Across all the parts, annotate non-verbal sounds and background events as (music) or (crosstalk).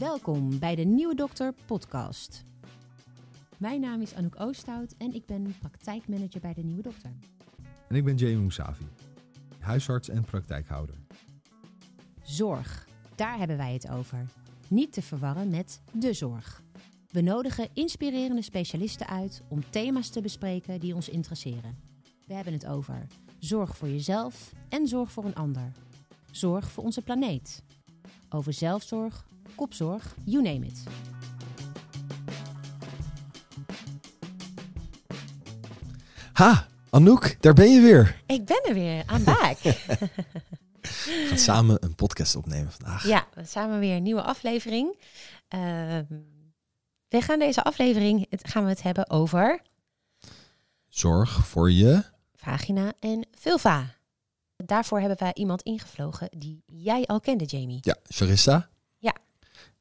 Welkom bij de Nieuwe Dokter podcast. Mijn naam is Anouk Oosthout en ik ben praktijkmanager bij de Nieuwe Dokter. En ik ben Jamie Mousavi, huisarts en praktijkhouder. Zorg, daar hebben wij het over. Niet te verwarren met de zorg. We nodigen inspirerende specialisten uit om thema's te bespreken die ons interesseren. We hebben het over zorg voor jezelf en zorg voor een ander. Zorg voor onze planeet. Over zelfzorg, kopzorg, you name it. Ha, Anouk, daar ben je weer. Ik ben er weer, aan back. (laughs) We gaan samen een podcast opnemen vandaag. ja, samen weer een nieuwe aflevering. Ehm, we gaan deze aflevering, het, gaan we het hebben over Zorg voor je. vagina en vulva. Daarvoor hebben wij iemand ingevlogen die jij al kende, Jamie. Ja, Charissa.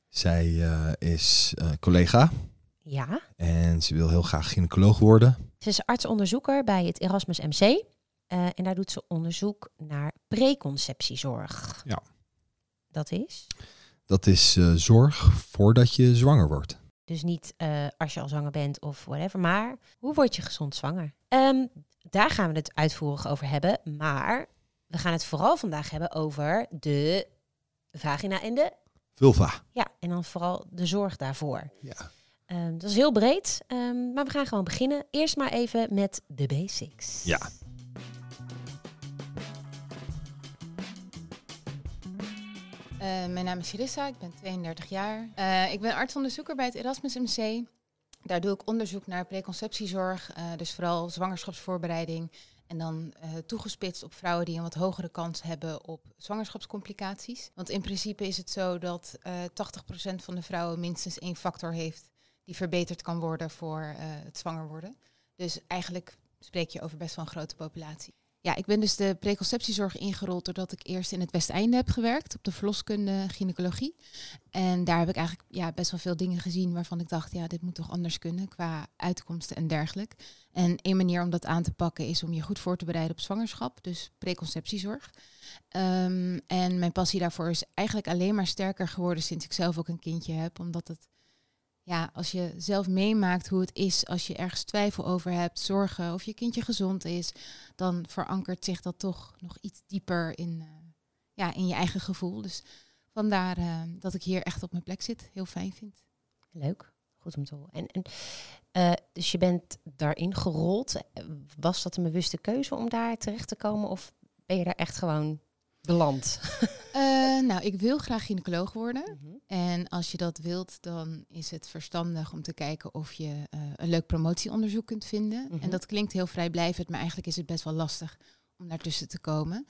Zij eh, is eh, collega Ja, en ze wil heel graag gynaecoloog worden. ze is artsonderzoeker bij het Erasmus MC. eh, en daar doet ze onderzoek naar preconceptiezorg. Ja. Dat is Dat is zorg voordat je zwanger wordt. dus niet als je al zwanger bent of whatever, maar hoe word je gezond zwanger? Ehm, daar gaan we het uitvoerig over hebben. Maar we gaan het vooral vandaag hebben over de vagina en de Vulva. Ja, en dan vooral de zorg daarvoor. Ja. Ehm, dat is heel breed, ehm, maar we gaan gewoon beginnen. Eerst maar even met de basics. Ja. Eh, mijn naam is Charissa, ik ben 32 jaar. Eh, ik ben artsonderzoeker bij het Erasmus MC. Daar doe ik onderzoek naar preconceptiezorg, eh, dus vooral zwangerschapsvoorbereiding. En dan eh, toegespitst op vrouwen die een wat hogere kans hebben op zwangerschapscomplicaties. Want in principe is het zo dat eh 80% van de vrouwen minstens één factor heeft die verbeterd kan worden voor eh, het zwanger worden. Dus eigenlijk spreek je over best wel een grote populatie. Ja, ik ben dus de preconceptiezorg ingerold doordat ik eerst in het Westeinde heb gewerkt op de verloskunde gynaecologie. En daar heb ik eigenlijk ja, best wel veel dingen gezien waarvan ik dacht, ja, dit moet toch anders kunnen qua uitkomsten en dergelijk. En één manier om dat aan te pakken is om je goed voor te bereiden op zwangerschap, dus preconceptiezorg. Ehm, en mijn passie daarvoor is eigenlijk alleen maar sterker geworden sinds ik zelf ook een kindje heb, omdat het ja, als je zelf meemaakt hoe het is als je ergens twijfel over hebt, zorgen of je kindje gezond is, dan verankert zich dat toch nog iets dieper in, eh, ja, in je eigen gevoel. Dus vandaar eh, dat ik hier echt op mijn plek zit. Heel fijn vind. Leuk, goed om te horen. En, en, eh, dus je bent daarin gerold. Was dat een bewuste keuze om daar terecht te komen? Of ben je daar echt gewoon beland? Eh, nou, ik wil graag gynaecoloog worden. Mhm. En als je dat wilt, dan is het verstandig om te kijken of je eh, een leuk promotieonderzoek kunt vinden. Mhm. En dat klinkt heel vrijblijvend, maar eigenlijk is het best wel lastig om daartussen te komen.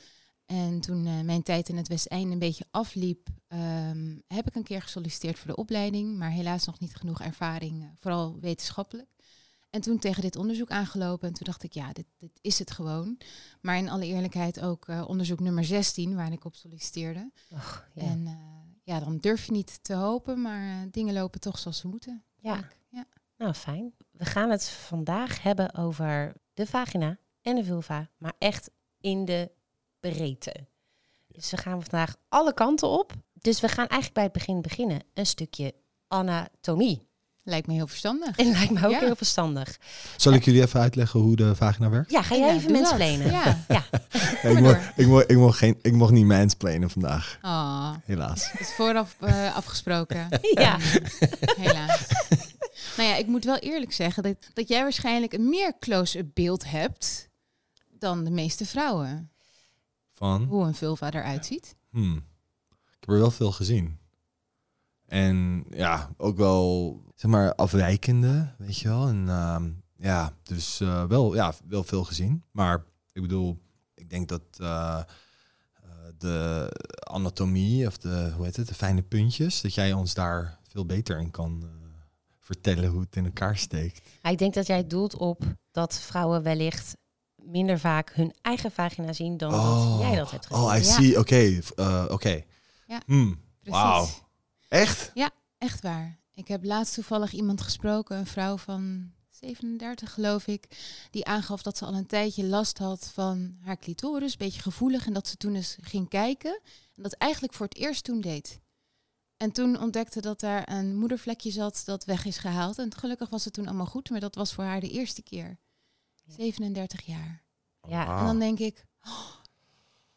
En toen eh, mijn tijd in het Westeinde een beetje afliep, ehm, heb ik een keer gesolliciteerd voor de opleiding, maar helaas nog niet genoeg ervaring, vooral wetenschappelijk. En toen tegen dit onderzoek aangelopen en toen dacht ik, ja, dit, dit is het gewoon. Maar in alle eerlijkheid ook eh, onderzoek nummer 16, waar ik op solliciteerde. Och, ja. En eh, ja, dan durf je niet te hopen, maar eh, dingen lopen toch zoals ze moeten. Ja. ja. Nou, fijn. We gaan het vandaag hebben over de vagina en de vulva, maar echt in de breedte. Dus we gaan vandaag alle kanten op. Dus we gaan eigenlijk bij het begin beginnen. Een stukje anatomie. Lijkt me heel verstandig. En (laughs) lijkt me ook Ja. heel verstandig. Zal ik jullie even uitleggen hoe de vagina werkt? Ja, ga Ja, jij even mensplenen? Ja. (laughs) ja. (laughs) ik, mocht, ik, mocht, ik, mocht geen, ik mocht niet mansplainen vandaag, Oh, helaas. het is vooraf eh, afgesproken. Ja. Helaas. nou ja, ik moet wel eerlijk zeggen dat, dat jij waarschijnlijk een meer close-up beeld hebt dan de meeste vrouwen. Van? Hoe een vulva eruit ziet. Hmm. Ik heb er wel veel gezien. En ja, ook wel, zeg maar, afwijkende, weet je wel. En ehm, ja, dus eh, wel, ja, wel veel gezien. Maar ik bedoel, ik denk dat eh, eh, de anatomie, of de, hoe heet het, de fijne puntjes, dat jij ons daar veel beter in kan eh, vertellen hoe het in elkaar steekt. Ik denk dat jij doelt op dat vrouwen wellicht minder vaak hun eigen vagina zien dan dat jij dat hebt gezien. Oh, I Ja. see. Oké, eh, oké. Ja, Hmm, Precies. Wauw. Echt? Echt waar. Ik heb laatst toevallig iemand gesproken, een vrouw van 37 geloof ik, die aangaf dat ze al een tijdje last had van haar clitoris, een beetje gevoelig, en dat ze toen eens ging kijken en dat eigenlijk voor het eerst toen deed. En toen ontdekte dat daar een moedervlekje zat dat weg is gehaald. En gelukkig was het toen allemaal goed, maar dat was voor haar de eerste keer. Ja. 37 jaar. Ja. En dan denk ik, oh,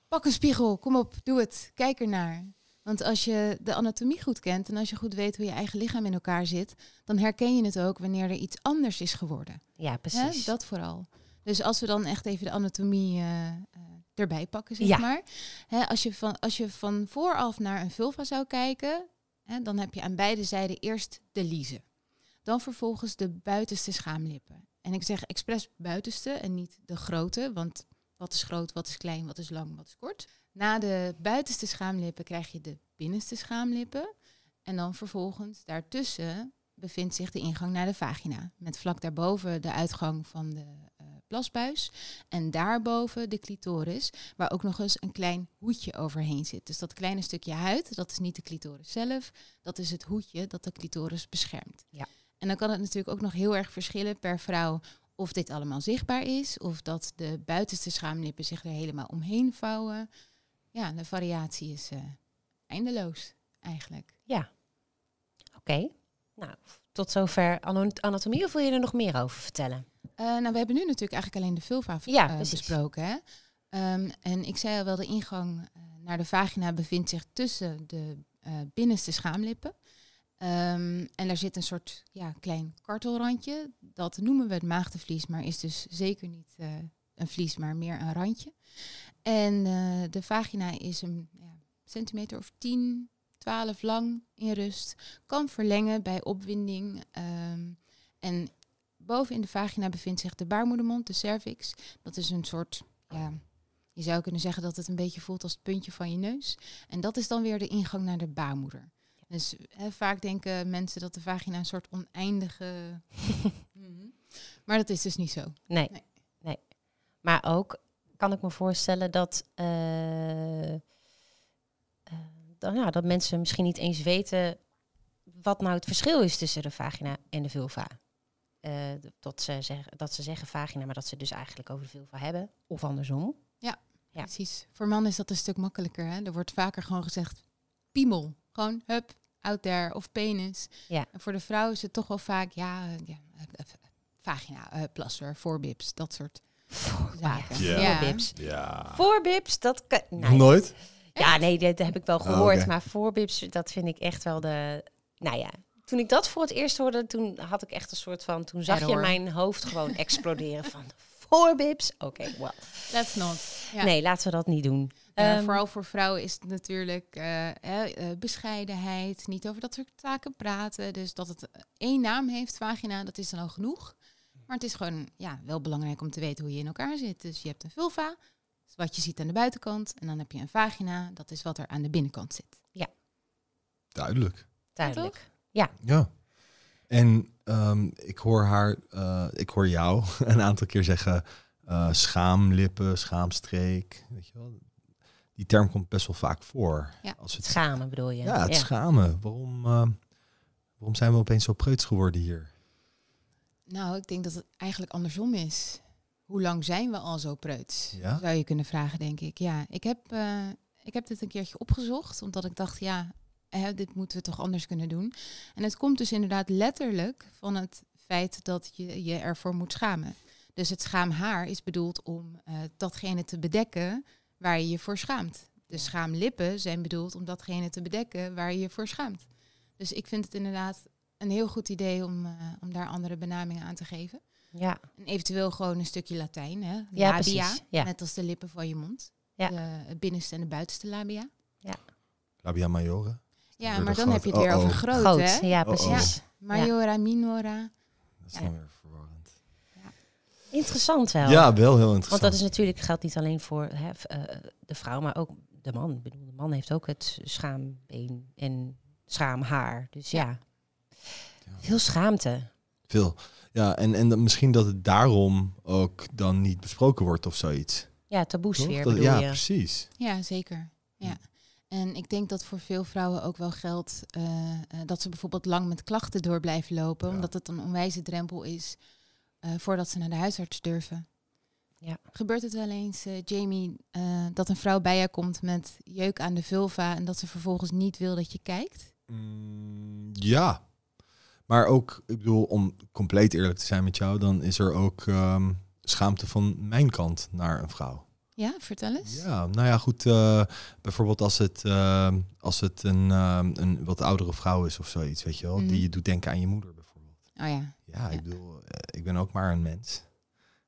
pak een spiegel, kom op, doe het, kijk ernaar. Want als je de anatomie goed kent en als je goed weet hoe je eigen lichaam in elkaar zit, dan herken je het ook wanneer er iets anders is geworden. ja Hè? precies. Dat vooral. Dus als we dan echt even de anatomie eh, eh, erbij pakken, zeg Ja. maar. Hè, als, je van, als je van vooraf naar een vulva zou kijken, hè, dan heb je aan beide zijden eerst de liezen. Dan vervolgens de buitenste schaamlippen. En ik zeg expres buitenste en niet de grote, want wat is groot, wat is klein, wat is lang, wat is kort. Na de buitenste schaamlippen krijg je de binnenste schaamlippen. En dan vervolgens daartussen bevindt zich de ingang naar de vagina. Met vlak daarboven de uitgang van de eh, plasbuis. En daarboven de clitoris, waar ook nog eens een klein hoedje overheen zit. Dus dat kleine stukje huid, dat is niet de clitoris zelf. Dat is het hoedje dat de clitoris beschermt. Ja. En dan kan het natuurlijk ook nog heel erg verschillen per vrouw of dit allemaal zichtbaar is. Of dat de buitenste schaamlippen zich er helemaal omheen vouwen. Ja, de variatie is eh, eindeloos eigenlijk. Oké. Nou, tot zover anatomie. Of wil je er nog meer over vertellen? Eh, nou, we hebben nu natuurlijk eigenlijk alleen de vulva Ja, eh, besproken. Hè? Ehm, en ik zei al wel, de ingang naar de vagina bevindt zich tussen de binnenste schaamlippen. Ehm, en daar zit een soort ja, klein kartelrandje. Dat noemen we het maagdenvlies, maar is dus zeker niet een vlies, maar meer een randje. En eh, de vagina is een ja, centimeter of 10, 12 lang in rust. Kan verlengen bij opwinding. ehm, en boven in de vagina bevindt zich de baarmoedermond, de cervix. Dat is een soort, ja, je zou kunnen zeggen dat het een beetje voelt als het puntje van je neus. En dat is dan weer de ingang naar de baarmoeder. Dus vaak denken mensen dat de vagina een soort oneindige... (laughs) Mhm. Maar dat is dus niet zo. Nee. Nee. nee. Maar ook kan ik me voorstellen dat, eh, eh, dan, ja, dat mensen misschien niet eens weten wat nou het verschil is tussen de vagina en de vulva. Eh, dat, ze zeggen, dat ze zeggen vagina, maar dat ze dus eigenlijk over de vulva hebben. Of andersom. Ja. Precies. Voor mannen is dat een stuk makkelijker. Hè? Er wordt vaker gewoon gezegd piemel. Gewoon hup, out there of penis. Ja. En voor de vrouw is het toch wel vaak, ja, ja vagina, eh, plasser, voorbips, dat soort zaken. Ja. Ja. Voorbips. Ja. Voorbips, dat kan... Nou, nooit? Ja, nee, dat heb ik wel Oh, gehoord. Maar voorbips, dat vind ik echt wel de... Nou ja, toen ik dat voor het eerst hoorde, toen had ik echt een soort van... Toen zag je mijn hoofd gewoon (laughs) exploderen van voorbips. Oké, well. Let's not. Ja. Nee, laten we dat niet doen. Ja, Ehm, vooral voor vrouwen is het natuurlijk eh, hè, eh, bescheidenheid, niet over dat soort taken praten. Dus dat het één naam heeft, vagina, dat is dan al genoeg. Maar het is gewoon ja, wel belangrijk om te weten hoe je in elkaar zit. Dus je hebt een vulva, wat je ziet aan de buitenkant. En dan heb je een vagina, dat is wat er aan de binnenkant zit. Duidelijk. duidelijk. Ja. En ehm, ik hoor haar, eh, ik hoor jou (laughs) een aantal keer zeggen eh, schaamlippen, schaamstreek. Weet je wel? Die term komt best wel vaak voor. Ja, Als het, schamen bedoel je? ja, het schamen. Waarom, eh, waarom zijn we opeens zo preuts geworden hier? Nou, ik denk dat het eigenlijk andersom is. Hoe lang zijn we al zo preuts? Ja? Zou je kunnen vragen, denk ik. Ja, ik heb, eh, ik heb dit een keertje opgezocht, omdat ik dacht, ja, hè, dit moeten we toch anders kunnen doen. En het komt dus inderdaad letterlijk van het feit dat je je ervoor moet schamen. Dus het schaamhaar is bedoeld om eh, datgene te bedekken waar je je voor schaamt. De schaamlippen zijn bedoeld om datgene te bedekken waar je je voor schaamt. Dus ik vind het inderdaad een heel goed idee om, eh, om daar andere benamingen aan te geven. Ja, En eventueel gewoon een stukje Latijn, hè? Ja, labia, precies, ja. net als de lippen van je mond. Ja. De binnenste en de buitenste labia. Labia majore? Ja, maar dan heb je het weer oh, over groot, groot. hè? Ja, Oh, oh. precies. Majora, minora. Dat is Ja. dan weer verwarrend. Interessant wel. Ja, wel heel interessant. Want dat is natuurlijk geldt niet alleen voor hè, eh, de vrouw, maar ook de man. Ik bedoel, de man heeft ook het schaambeen en schaamhaar. Dus ja, Ja. veel schaamte. Veel. Ja, en, en dan misschien dat het daarom ook dan niet besproken wordt of zoiets. Ja, taboesfeer? Dat- ja, je. precies. Ja, zeker. Ja. En ik denk dat voor veel vrouwen ook wel geldt eh, eh, dat ze bijvoorbeeld lang met klachten door blijven lopen, Ja. omdat het een onwijze drempel is eh, voordat ze naar de huisarts durven. Ja. Gebeurt het wel eens, Jamie, eh, dat een vrouw bij je komt met jeuk aan de vulva en dat ze vervolgens niet wil dat je kijkt? Mm, ja. Maar ook, ik bedoel, om compleet eerlijk te zijn met jou, dan is er ook ehm, schaamte van mijn kant naar een vrouw. Ja, vertel eens. Ja, nou ja, goed. eh, bijvoorbeeld als het, ehm, als het een, ehm, een wat oudere vrouw is of zoiets, weet je wel, Mhm. die je doet denken aan je moeder bijvoorbeeld. Oh ja. Ja, Ja. ik bedoel, eh, ik ben ook maar een mens.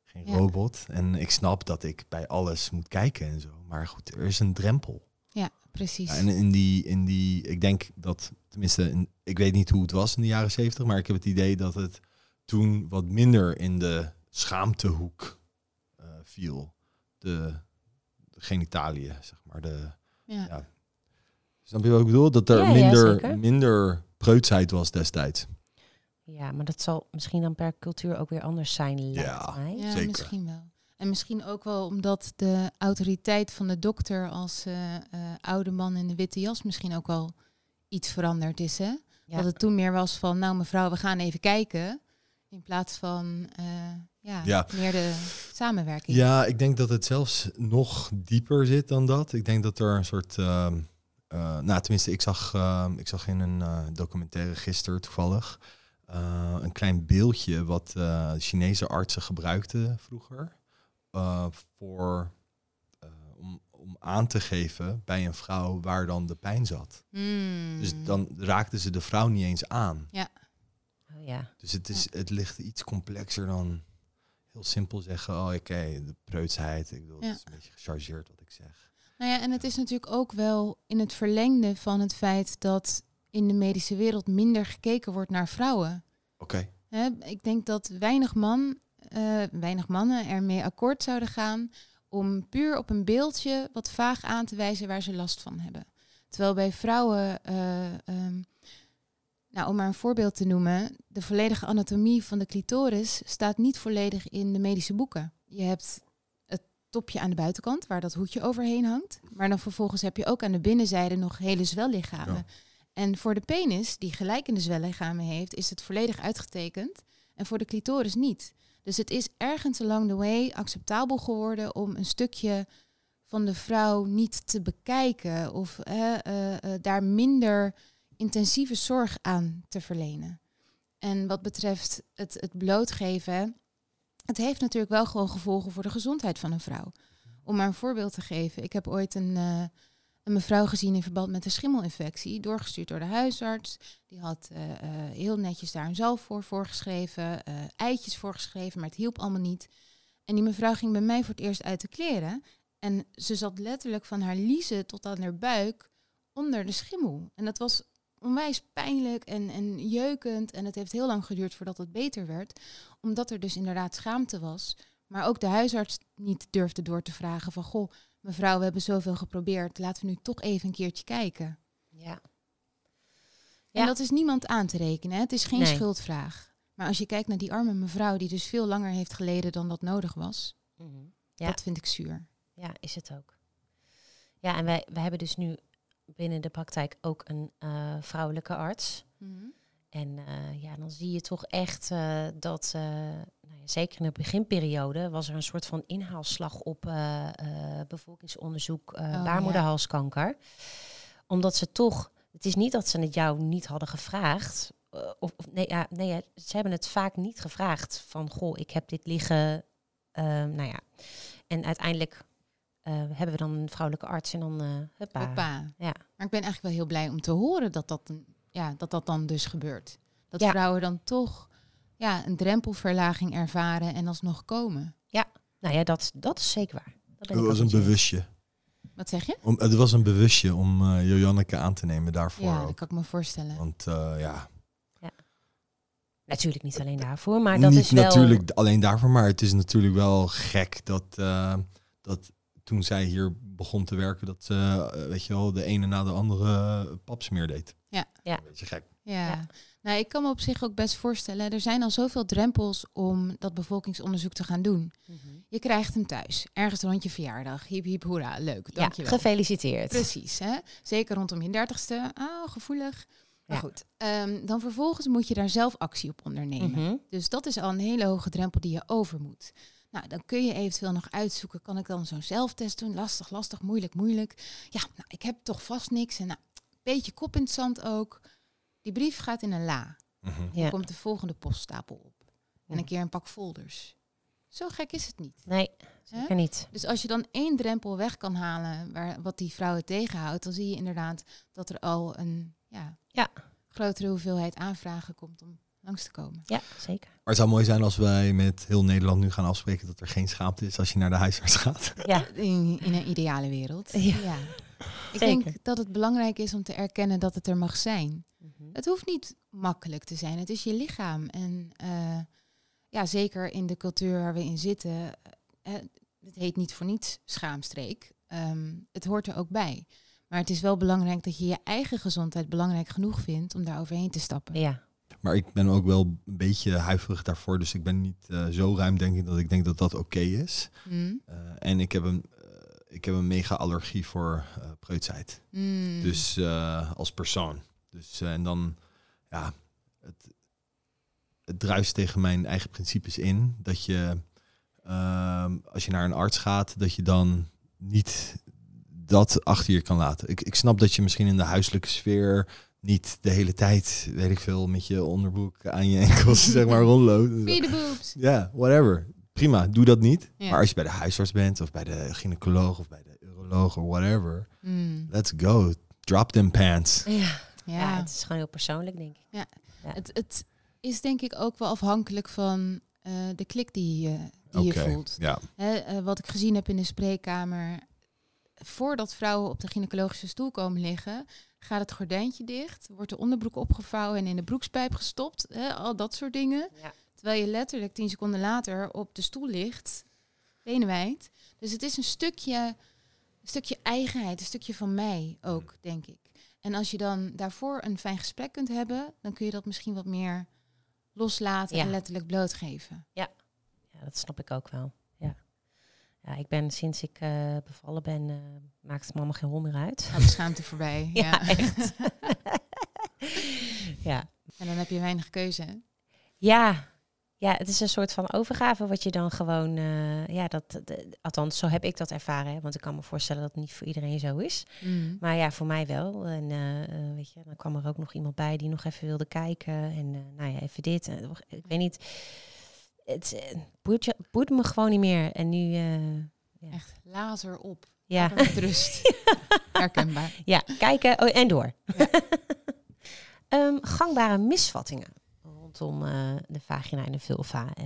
Geen Ja. robot. En ik snap dat ik bij alles moet kijken en zo. Maar goed, er is een drempel. Ja, precies. Ja, en in die, in die, ik denk dat, tenminste, in- ik weet niet hoe het was in de jaren zeventig, maar ik heb het idee dat het toen wat minder in de schaamtehoek eh, viel. De, de genitaliën, zeg maar. De, ja. ja. Snap je wat ik bedoel? Dat er Ja, minder, minder preutsheid was destijds. Ja, maar dat zal misschien dan per cultuur ook weer anders zijn, Ja. mij. Ja, Zeker. misschien wel. En misschien ook wel omdat de autoriteit van de dokter als eh, eh, oude man in de witte jas misschien ook wel iets veranderd is. Hè? Ja. Dat het toen meer was van, nou mevrouw, we gaan even kijken. In plaats van eh, ja, Ja. meer de samenwerking. Ja, ik denk dat het zelfs nog dieper zit dan dat. Ik denk dat er een soort. ehm, eh, nou, tenminste, ik zag, ehm, ik zag in een documentaire gisteren toevallig. eh, een klein beeldje wat eh, Chinese artsen gebruikten vroeger. Eh, voor, eh, om, om aan te geven bij een vrouw waar dan de pijn zat. Hmm. Dus dan raakten ze de vrouw niet eens aan. Oh, ja. Dus het, is, het ligt iets complexer dan heel simpel zeggen. Oh, oké, de preutsheid. Ik bedoel, Ja. het is een beetje gechargeerd wat ik zeg. Nou ja, en het is natuurlijk ook wel in het verlengde van het feit dat in de medische wereld minder gekeken wordt naar vrouwen. Oké. Hè, ik denk dat weinig, man, eh, weinig mannen ermee akkoord zouden gaan om puur op een beeldje wat vaag aan te wijzen waar ze last van hebben. Terwijl bij vrouwen, eh, ehm, nou, om maar een voorbeeld te noemen, de volledige anatomie van de clitoris staat niet volledig in de medische boeken. Je hebt het topje aan de buitenkant, waar dat hoedje overheen hangt. Maar dan vervolgens heb je ook aan de binnenzijde nog hele zwellichamen. Ja. En voor de penis, die gelijkende zwellichamen heeft, is het volledig uitgetekend. En voor de clitoris niet. Dus het is ergens along the way acceptabel geworden om een stukje van de vrouw niet te bekijken of eh, eh, daar minder intensieve zorg aan te verlenen. En wat betreft het, het blootgeven, het heeft natuurlijk wel gewoon gevolgen voor de gezondheid van een vrouw. Om maar een voorbeeld te geven, ik heb ooit een, eh, een mevrouw gezien in verband met een schimmelinfectie, doorgestuurd door de huisarts. Die had eh, eh, heel netjes daar een zalf voor voorgeschreven, eh, eitjes voorgeschreven, maar het hielp allemaal niet. En die mevrouw ging bij mij voor het eerst uit de kleren. En ze zat letterlijk van haar liezen tot aan haar buik onder de schimmel. En dat was onwijs pijnlijk en, en jeukend. En het heeft heel lang geduurd voordat het beter werd. Omdat er dus inderdaad schaamte was. Maar ook de huisarts niet durfde door te vragen van... Goh, mevrouw, we hebben zoveel geprobeerd. Laten we nu toch even een keertje kijken. Ja. En Ja. dat is niemand aan te rekenen. Hè? Het is geen Nee. schuldvraag. Maar als je kijkt naar die arme mevrouw... die dus veel langer heeft geleden dan dat nodig was... Mhm. Ja. dat vind ik zuur. Ja, is het ook. Ja, en wij, wij hebben dus nu binnen de praktijk ook een eh, vrouwelijke arts. En eh, ja, dan zie je toch echt eh, dat, zeker in de beginperiode, was er een soort van inhaalslag op eh, eh, bevolkingsonderzoek eh Oh, ja. baarmoederhalskanker. Omdat ze toch, het is niet dat ze het jou niet hadden gevraagd. of, of nee, ja, nee, ja, ze hebben het vaak niet gevraagd van, goh, ik heb dit liggen. eh, nou ja, en uiteindelijk hebben we dan een vrouwelijke arts en dan, eh huppa. Ja. Maar ik ben eigenlijk wel heel blij om te horen dat dat, ja, dat, dat dan dus gebeurt. Dat Ja. vrouwen dan toch ja, een drempelverlaging ervaren en alsnog komen. Nou ja, dat, dat is zeker waar. Dat ben Het was een bewustje. Wat zeg je? Om, het was een bewustje om eh Joanneke aan te nemen daarvoor ja, dat kan ik me voorstellen. Want eh, ja, Natuurlijk niet alleen daarvoor, maar dat niet is wel... natuurlijk alleen daarvoor, maar het is natuurlijk wel gek dat, eh, dat toen zij hier begon te werken, dat ze, eh, weet je wel, de ene na de andere papsmeer deed. Ja. Ja. Een beetje gek. Ja. Ja. Nou, ik kan me op zich ook best voorstellen. Er zijn al zoveel drempels om dat bevolkingsonderzoek te gaan doen. Mhm. Je krijgt hem thuis, ergens rond je verjaardag. Hiep, hiep, hoera, leuk, Ja, dankjewel. gefeliciteerd. Precies, hè? zeker rondom je dertigste. Ah, gevoelig. Maar Ja. goed, ehm, dan vervolgens moet je daar zelf actie op ondernemen. Mhm. Dus dat is al een hele hoge drempel die je over moet. Nou, dan kun je eventueel nog uitzoeken, kan ik dan zo'n zelftest doen? Lastig, lastig, moeilijk, moeilijk. Ja, nou, ik heb toch vast niks. En nou, beetje kop in het zand ook. Die brief gaat in een la. Mhm. Ja. Dan komt de volgende poststapel op. En een keer een pak folders. Zo gek is het niet. Nee, zeker niet. Dus als je dan één drempel weg kan halen, waar, wat die vrouwen tegenhoudt, dan zie je inderdaad dat er al een ja, Ja. grotere hoeveelheid aanvragen komt om langs te komen. Ja, zeker. Maar het zou mooi zijn als wij met heel Nederland nu gaan afspreken dat er geen schaamte is als je naar de huisarts gaat. (laughs) Ja, In, in een ideale wereld. Ja. Ik Zeker. denk dat het belangrijk is om te erkennen dat het er mag zijn. Mhm. Het hoeft niet makkelijk te zijn. Het is je lichaam. En eh, ja, zeker in de cultuur waar we in zitten. eh, het heet niet voor niets schaamstreek. Ehm, het hoort er ook bij. Maar het is wel belangrijk dat je je eigen gezondheid belangrijk genoeg vindt om daar overheen te stappen. ja. Maar ik ben ook wel een beetje huiverig daarvoor. Dus ik ben niet eh, zo ruim, denk ik, dat ik denk dat dat oké is. Mm. Eh, en ik heb een, eh, ik heb een mega allergie voor eh preutsheid. Mm. Dus eh, als persoon. Dus eh, en dan, ja, het, het druist tegen mijn eigen principes in. Dat je, ehm, als je naar een arts gaat, dat je dan niet dat achter je kan laten. Ik, ik snap dat je misschien in de huiselijke sfeer niet de hele tijd, weet ik veel, met je onderbroek aan je enkels, (laughs) zeg maar, rondloopt. Free the boobs. Ja, whatever. Prima, doe dat niet. Maar als je bij de huisarts bent, of bij de gynaecoloog, of bij de uroloog, of whatever, Mm. let's go. Drop them pants. Ja. Ja, Ja, het is gewoon heel persoonlijk, denk ik. het, het is denk ik ook wel afhankelijk van eh, de klik die, je die je Oké, voelt. Ja. Hè, eh, wat ik gezien heb in de spreekkamer, voordat vrouwen op de gynaecologische stoel komen liggen, gaat het gordijntje dicht, wordt de onderbroek opgevouwen en in de broekspijp gestopt, hè, al dat soort dingen. Ja. Terwijl je letterlijk tien seconden later op de stoel ligt, benen wijd. Dus het is een stukje, een stukje eigenheid, een stukje van mij ook, denk ik. En als je dan daarvoor een fijn gesprek kunt hebben, dan kun je dat misschien wat meer loslaten Ja. en letterlijk blootgeven. Ja, dat snap ik ook wel. Ja, ja ik ben sinds ik eh, bevallen ben, eh, maakt het me allemaal geen hol meer uit. Gaat de schaamte voorbij. (laughs) Ja, ja. echt. (laughs) ja. En dan heb je weinig keuze. hè? Ja. Ja, het is een soort van overgave wat je dan gewoon, eh, ja, dat, de- althans zo heb ik dat ervaren. Hè, want ik kan me voorstellen dat het niet voor iedereen zo is. Maar ja, voor mij wel. En eh, eh, weet je, dan kwam er ook nog iemand bij die nog even wilde kijken. En nou ja, even dit. En, ik weet niet. Het boeit, me gewoon niet meer. En nu, eh, Echt lazer op. ja. Met rust. (laughs) Herkenbaar. ja, kijken oh, en door. Ja. (laughs) Ehm, gangbare misvattingen rondom eh, de vagina en de vulva. Eh,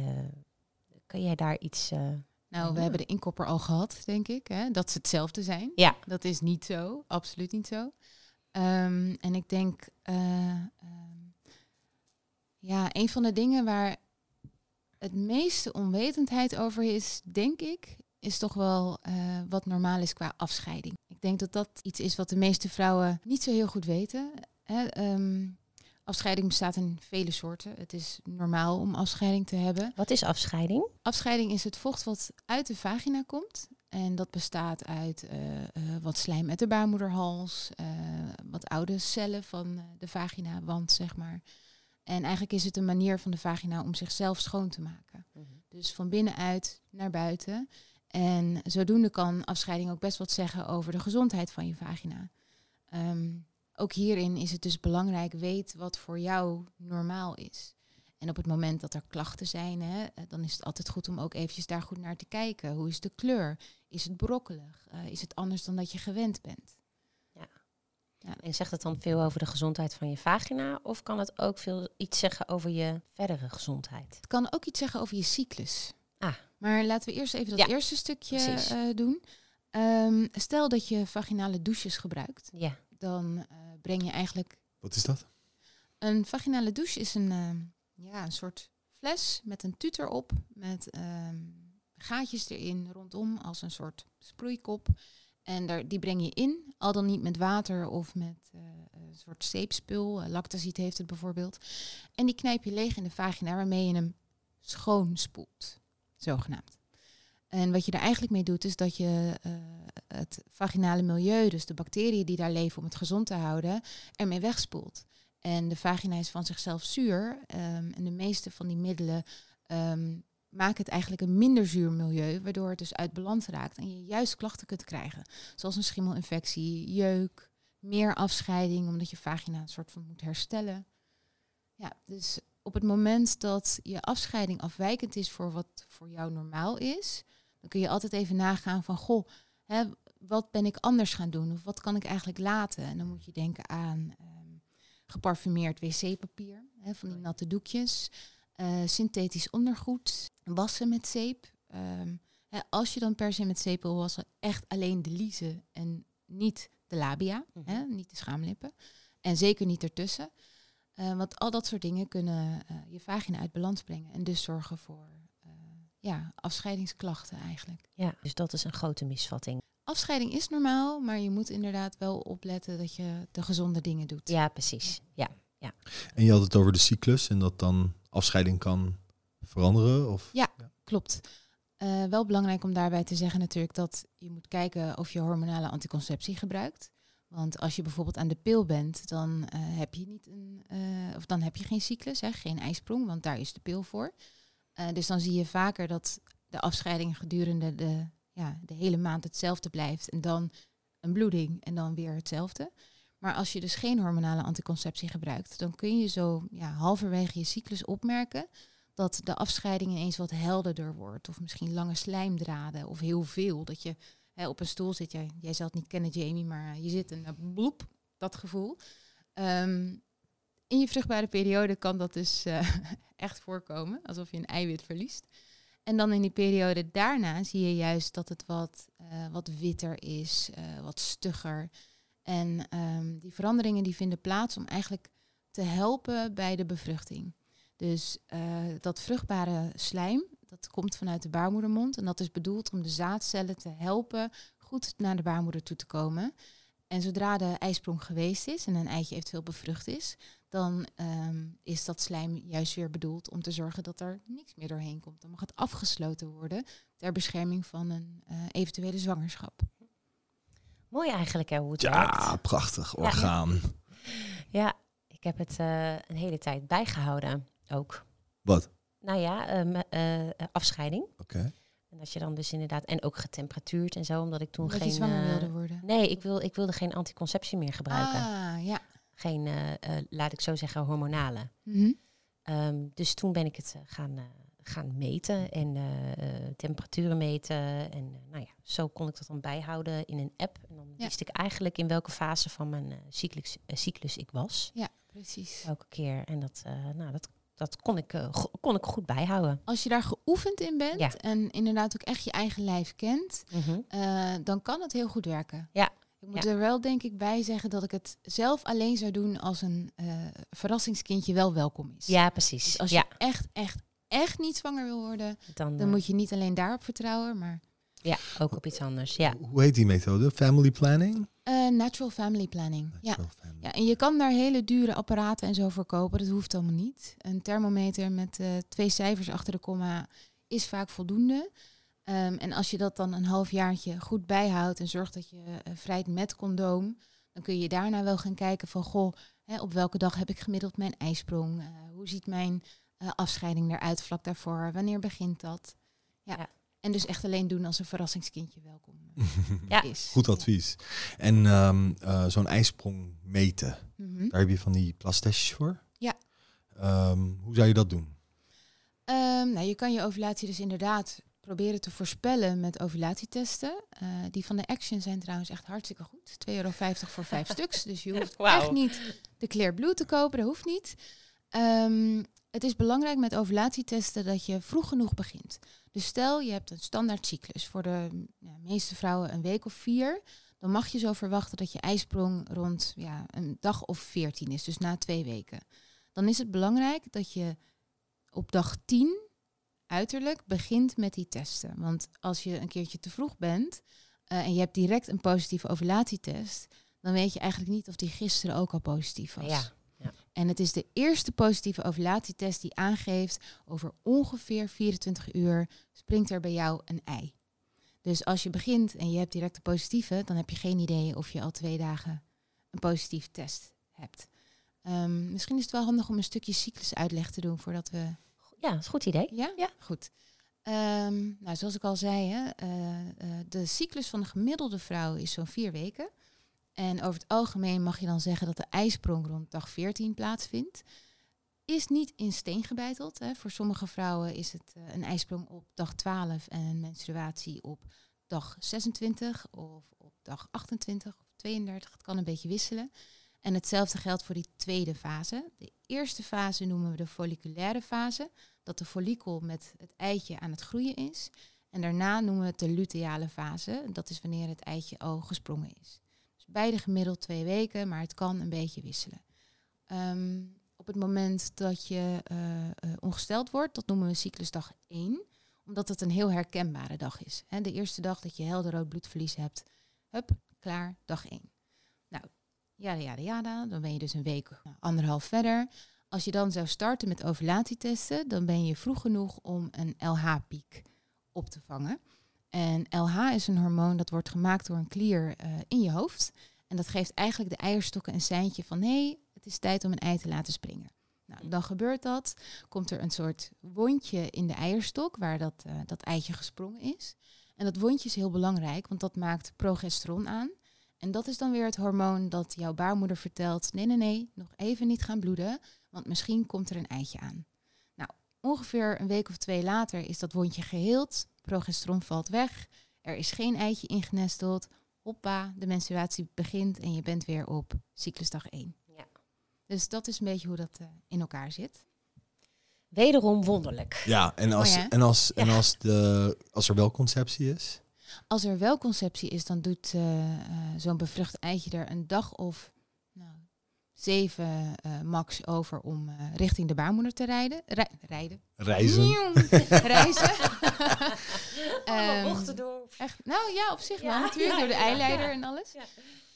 kun jij daar iets... eh, Nou, we hebben de inkopper al gehad, denk ik. Hè? Dat ze hetzelfde zijn. Ja. Dat is niet zo. Absoluut niet zo. Ehm, en ik denk... eh, ehm, ja, een van de dingen waar het meeste onwetendheid over is, denk ik... is toch wel wat normaal is qua afscheiding. Ik denk dat dat iets is wat de meeste vrouwen niet zo heel goed weten. Hè? Ehm, afscheiding bestaat in vele soorten. Het is normaal om afscheiding te hebben. wat is afscheiding? Afscheiding is het vocht wat uit de vagina komt. En dat bestaat uit eh, eh, wat slijm uit de baarmoederhals, eh, wat oude cellen van de vaginawand, zeg maar. En eigenlijk is het een manier van de vagina om zichzelf schoon te maken. Dus van binnenuit naar buiten. En zodoende kan afscheiding ook best wat zeggen over de gezondheid van je vagina. Ehm, ook hierin is het dus belangrijk, weet wat voor jou normaal is. En op het moment dat er klachten zijn, hè, eh, dan is het altijd goed om ook eventjes daar goed naar te kijken. Hoe is de kleur? Is het brokkelig? Eh, is het anders dan dat je gewend bent? En zegt het dan veel over de gezondheid van je vagina? Of kan het ook veel iets zeggen over je verdere gezondheid? Het kan ook iets zeggen over je cyclus. Ah. Maar laten we eerst even dat Ja, eerste stukje eh, doen. Ehm, stel dat je vaginale douches gebruikt, Ja. dan eh, breng je eigenlijk Wat is dat? Een vaginale douche is een, ehm, ja, een soort fles met een tuut erop, met ehm, gaatjes erin rondom als een soort sproeikop. En daar, die breng je in, al dan niet met water of met eh, een soort zeepspul. Uh, Lactazid heeft het bijvoorbeeld. En die knijp je leeg in de vagina waarmee je hem schoonspoelt, zogenaamd. En wat je er eigenlijk mee doet, is dat je eh, het vaginale milieu, dus de bacteriën die daar leven om het gezond te houden, ermee wegspoelt. En de vagina is van zichzelf zuur. ehm, en de meeste van die middelen ehm, maken het eigenlijk een minder zuur milieu, waardoor het dus uit balans raakt en je juist klachten kunt krijgen. Zoals een schimmelinfectie, jeuk, meer afscheiding, omdat je vagina een soort van moet herstellen. Ja, dus op het moment dat je afscheiding afwijkend is voor wat voor jou normaal is, dan kun je altijd even nagaan van, goh, hè, wat ben ik anders gaan doen? Of wat kan ik eigenlijk laten? En dan moet je denken aan ehm, geparfumeerd wc-papier, van die natte doekjes, eh, synthetisch ondergoed, wassen met zeep. Ehm, hè, als je dan per se met zeep wil wassen, echt alleen de liezen en niet de labia, Mhm. hè, niet de schaamlippen. En zeker niet ertussen. Eh, want al dat soort dingen kunnen eh, je vagina uit balans brengen. En dus zorgen voor ja, afscheidingsklachten eigenlijk. Ja, dus dat is een grote misvatting. Afscheiding is normaal, maar je moet inderdaad wel opletten dat je de gezonde dingen doet. Ja, precies. Ja. En je had het over de cyclus en dat dan afscheiding kan veranderen? Of? Ja. Klopt. Eh, wel belangrijk om daarbij te zeggen natuurlijk dat je moet kijken of je hormonale anticonceptie gebruikt. Want als je bijvoorbeeld aan de pil bent, dan eh, heb je niet een, eh, of dan heb je geen cyclus, hè, geen ijsprong, want daar is de pil voor. Eh, dus dan zie je vaker dat de afscheiding gedurende de, ja, de hele maand hetzelfde blijft. En dan een bloeding en dan weer hetzelfde. Maar als je dus geen hormonale anticonceptie gebruikt, dan kun je zo ja, halverwege je cyclus opmerken dat de afscheiding ineens wat helderder wordt. Of misschien lange slijmdraden of heel veel. Dat je hè, op een stoel zit. Jij, jij zal niet kennen, Jamie, maar je zit en bloep, dat gevoel. Ehm, in je vruchtbare periode kan dat dus eh, (laughs) echt voorkomen. Alsof je een eiwit verliest. En dan in die periode daarna zie je juist dat het wat, eh, wat witter is, eh, wat stugger. En ehm, die veranderingen die vinden plaats om eigenlijk te helpen bij de bevruchting. Dus dat vruchtbare slijm, dat komt vanuit de baarmoedermond. En dat is bedoeld om de zaadcellen te helpen goed naar de baarmoeder toe te komen. En zodra de ijsprong geweest is en een eitje eventueel bevrucht is, dan ehm, is dat slijm juist weer bedoeld om te zorgen dat er niks meer doorheen komt. Dan mag het afgesloten worden ter bescherming van een eh, eventuele zwangerschap. Mooi eigenlijk hè, hoe het werkt. Ja, prachtig orgaan. Ja, ik heb het eh, een hele tijd bijgehouden ook. Wat? Nou ja, ehm, eh, afscheiding. Oké. En dat je dan dus inderdaad, en ook getemperatuurd en zo, omdat ik toen Omdat geen... je zwanger eh, wilde worden. Nee, ik, wil, ik wilde geen anticonceptie meer gebruiken. Ah, ja. Geen, eh, eh, laat ik zo zeggen, hormonale. Mhm. Ehm, dus toen ben ik het eh, gaan, gaan meten en temperaturen meten. En nou ja, zo kon ik dat dan bijhouden in een app. En dan Ja. wist ik eigenlijk in welke fase van mijn cyclus, cyclus ik was. Ja, precies. Elke keer. En dat, nou, dat, dat kon, ik, kon ik goed bijhouden. Als je daar geoefend in bent Ja. en inderdaad ook echt je eigen lijf kent, Mhm. dan kan het heel goed werken. Ja. Ik moet Ja. er wel denk ik bij zeggen dat ik het zelf alleen zou doen als een eh, verrassingskindje wel welkom is. Ja, precies. Dus als ja, je echt, echt, echt niet zwanger wil worden, dan, dan eh, moet je niet alleen daarop vertrouwen, maar ja, ook op iets anders. Ja. Hoe heet die methode? Family planning? eh, natural family planning. Ja. Family. Ja, en je kan daar hele dure apparaten en zo voor kopen. Dat hoeft allemaal niet. Een thermometer met eh, twee cijfers achter de komma is vaak voldoende. Ehm, en als je dat dan een halfjaartje goed bijhoudt en zorgt dat je eh, vrijt met condoom, dan kun je daarna wel gaan kijken van goh, hè, op welke dag heb ik gemiddeld mijn ijsprong? Eh, hoe ziet mijn eh, afscheiding eruit vlak daarvoor? Wanneer begint dat? Ja. Ja. En dus echt alleen doen als een verrassingskindje welkom (laughs) Ja. is. Goed advies. En ehm, eh, zo'n ijsprong meten. Mhm. daar heb je van die plastestjes voor? Ja. Ehm, hoe zou je dat doen? Ehm, nou, je kan je ovulatie dus inderdaad proberen te voorspellen met ovulatietesten. Eh, die van de Action zijn trouwens echt hartstikke goed. 2,50 euro voor vijf (laughs) stuks. Dus je hoeft echt niet de Clear Blue te kopen. Dat hoeft niet. Ehm, het is belangrijk met ovulatietesten dat je vroeg genoeg begint. Dus stel je hebt een standaard cyclus voor de ja, meeste vrouwen een week of vier. Dan mag je zo verwachten dat je ijsprong rond ja, een dag of veertien is. Dus na twee weken. Dan is het belangrijk dat je op dag 10 uiterlijk begint met die testen. Want als je een keertje te vroeg bent eh, en je hebt direct een positieve ovulatietest, dan weet je eigenlijk niet of die gisteren ook al positief was. Ja, ja. En het is de eerste positieve ovulatietest die aangeeft over ongeveer 24 uur springt er bij jou een ei. Dus als je begint en je hebt direct een positieve, dan heb je geen idee of je al twee dagen een positieve test hebt. Ehm, misschien is het wel handig om een stukje cyclusuitleg te doen voordat we ja, dat is een goed idee. ja? Ja. Goed. Ehm, nou, zoals ik al zei, hè, eh, eh, de cyclus van de gemiddelde vrouw is zo'n vier weken. En over het algemeen mag je dan zeggen dat de ijsprong rond dag 14 plaatsvindt. Is niet in steen gebeiteld. Hè. Voor sommige vrouwen is het uh, een ijsprong op dag 12 en een menstruatie op dag 26 of op dag 28 of 32. Het kan een beetje wisselen. En hetzelfde geldt voor die tweede fase. De eerste fase noemen we de folliculaire fase, dat de follikel met het eitje aan het groeien is. En daarna noemen we het de luteale fase, dat is wanneer het eitje al gesprongen is. Dus beide gemiddeld twee weken, maar het kan een beetje wisselen. Ehm, op het moment dat je uh, uh, ongesteld wordt, dat noemen we cyclusdag 1, omdat het een heel herkenbare dag is. De eerste dag dat je helder rood bloedverlies hebt, hup, klaar, dag 1. Nou, ja, ja, dan ben je dus een week, nou, anderhalf verder. Als je dan zou starten met ovulatietesten, dan ben je vroeg genoeg om een LH-piek op te vangen. En LH is een hormoon dat wordt gemaakt door een klier uh, in je hoofd. En dat geeft eigenlijk de eierstokken een seintje van hé, hey, het is tijd om een ei te laten springen. Nou, dan gebeurt dat. Komt er een soort wondje in de eierstok waar dat, uh, dat eitje gesprongen is. En dat wondje is heel belangrijk, want dat maakt progesteron aan. En dat is dan weer het hormoon dat jouw baarmoeder vertelt: nee, nee, nee, nog even niet gaan bloeden, want misschien komt er een eitje aan. Nou, ongeveer een week of twee later is dat wondje geheeld, progesteron valt weg, er is geen eitje ingenesteld. Hoppa, de menstruatie begint en je bent weer op cyclusdag 1. Ja. Dus dat is een beetje hoe dat uh, in elkaar zit. Wederom wonderlijk. Ja, en als, en als, en als, de, als er wel conceptie is. Als er wel conceptie is, dan doet eh, eh, zo'n bevrucht eitje er een dag of nou, zeven eh, max over om eh, richting de baarmoeder te rijden. Rij- rijden. Reizen. (laughs) Reizen. (laughs) Ehm, Ochtendorp. Echt, nou ja, op zich Ja, wel natuurlijk, ja, door de ja, eileider ja. en alles. Ja.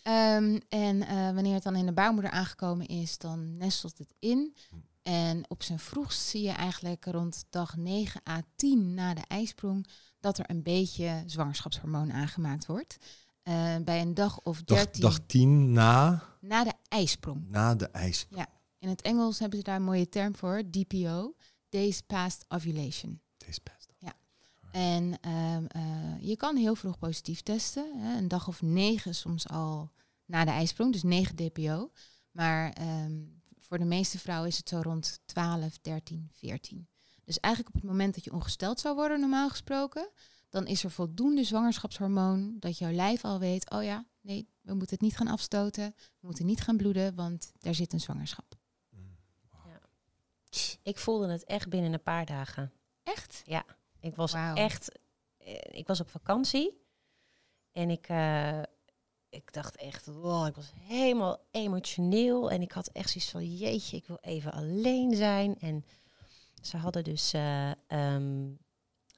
Ehm, en eh, wanneer het dan in de baarmoeder aangekomen is, dan nestelt het in. En op zijn vroegst zie je eigenlijk rond dag 9 à 10 na de ijsprong dat er een beetje zwangerschapshormoon aangemaakt wordt. Eh, bij een dag of Dag, 13 dag 10 na, na de ijsprong. na de ijs. In het Engels hebben ze daar een mooie term voor, DPO, Days Past Ovulation. Deze best. En ehm, eh, je kan heel vroeg positief testen. Hè, een dag of negen soms al na de ijsprong, dus 9 DPO. Maar ehm, voor de meeste vrouwen is het zo rond 12, 13, 14. Dus eigenlijk op het moment dat je ongesteld zou worden, normaal gesproken, dan is er voldoende zwangerschapshormoon dat jouw lijf al weet, oh ja, nee, we moeten het niet gaan afstoten, we moeten niet gaan bloeden, want daar zit een zwangerschap. Ik voelde het echt binnen een paar dagen. Echt? Ik was echt, eh, ik was op vakantie en ik, eh, ik dacht echt, wow, ik was helemaal emotioneel en ik had echt zoiets van, jeetje, ik wil even alleen zijn. En ze hadden dus, eh, ehm,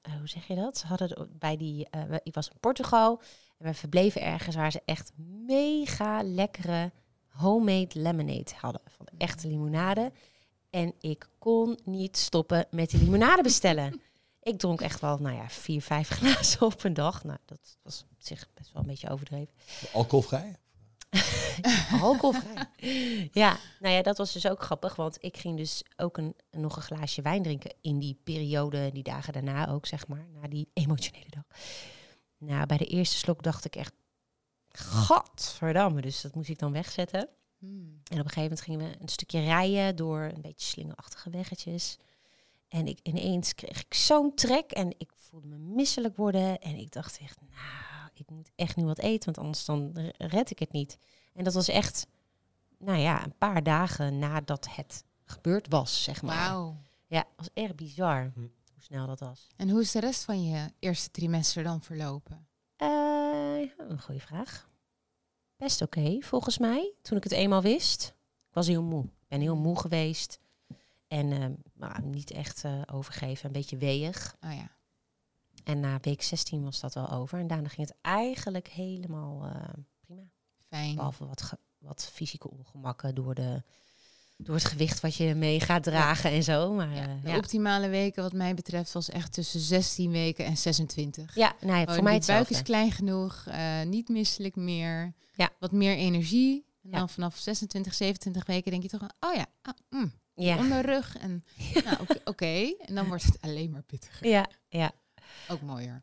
eh, hoe zeg je dat? Ze hadden bij die, eh, ik was in Portugal en we verbleven ergens waar ze echt mega lekkere homemade lemonade hadden van de echte limonade. En ik kon niet stoppen met die limonade (laughs) bestellen. Ik dronk echt wel, nou ja, vier, vijf glazen op een dag. Nou, dat was op zich best wel een beetje overdreven. Alcoholvrij? (laughs) Alcoholvrij. ja, nou ja, dat was dus ook grappig. Want ik ging dus ook een, nog een glaasje wijn drinken in die periode, die dagen daarna ook, zeg maar. Na die emotionele dag. Nou, bij de eerste slok dacht ik echt, gadverdamme. Dus dat moest ik dan wegzetten. Hmm. En op een gegeven moment gingen we een stukje rijden door een beetje slingerachtige weggetjes. En ik, ineens kreeg ik zo'n trek en ik voelde me misselijk worden. En ik dacht echt, nou, ik moet echt nu wat eten, want anders dan red ik het niet. En dat was echt, nou ja, een paar dagen nadat het gebeurd was, zeg maar. Wauw. Ja, het was erg bizar Hm. hoe snel dat was. En hoe is de rest van je eerste trimester dan verlopen? Eh, ja, een goede vraag. Best oké, volgens mij. Toen ik het eenmaal wist, ik was heel moe. Ik ben heel moe geweest. En eh, maar niet echt eh, overgeven, een beetje weeg. Oh ja. En na week 16 was dat wel over. En daarna ging het eigenlijk helemaal eh, prima. Fijn. Behalve wat, ge- wat fysieke ongemakken door, de, door het gewicht wat je mee gaat dragen en zo. Maar Ja, ja, de ja. optimale weken wat mij betreft was echt tussen 16 weken en 26. ja nou ja, Gewoon, voor mij de buik is klein genoeg, eh, niet misselijk meer, Ja. wat meer energie. En dan vanaf 26, 27 weken denk je toch, oh ja, ah, mm, Ja. onderrug. En (laughs) nou, oké, oké. En dan wordt het alleen maar pittiger. Ja, ja, Ook mooier.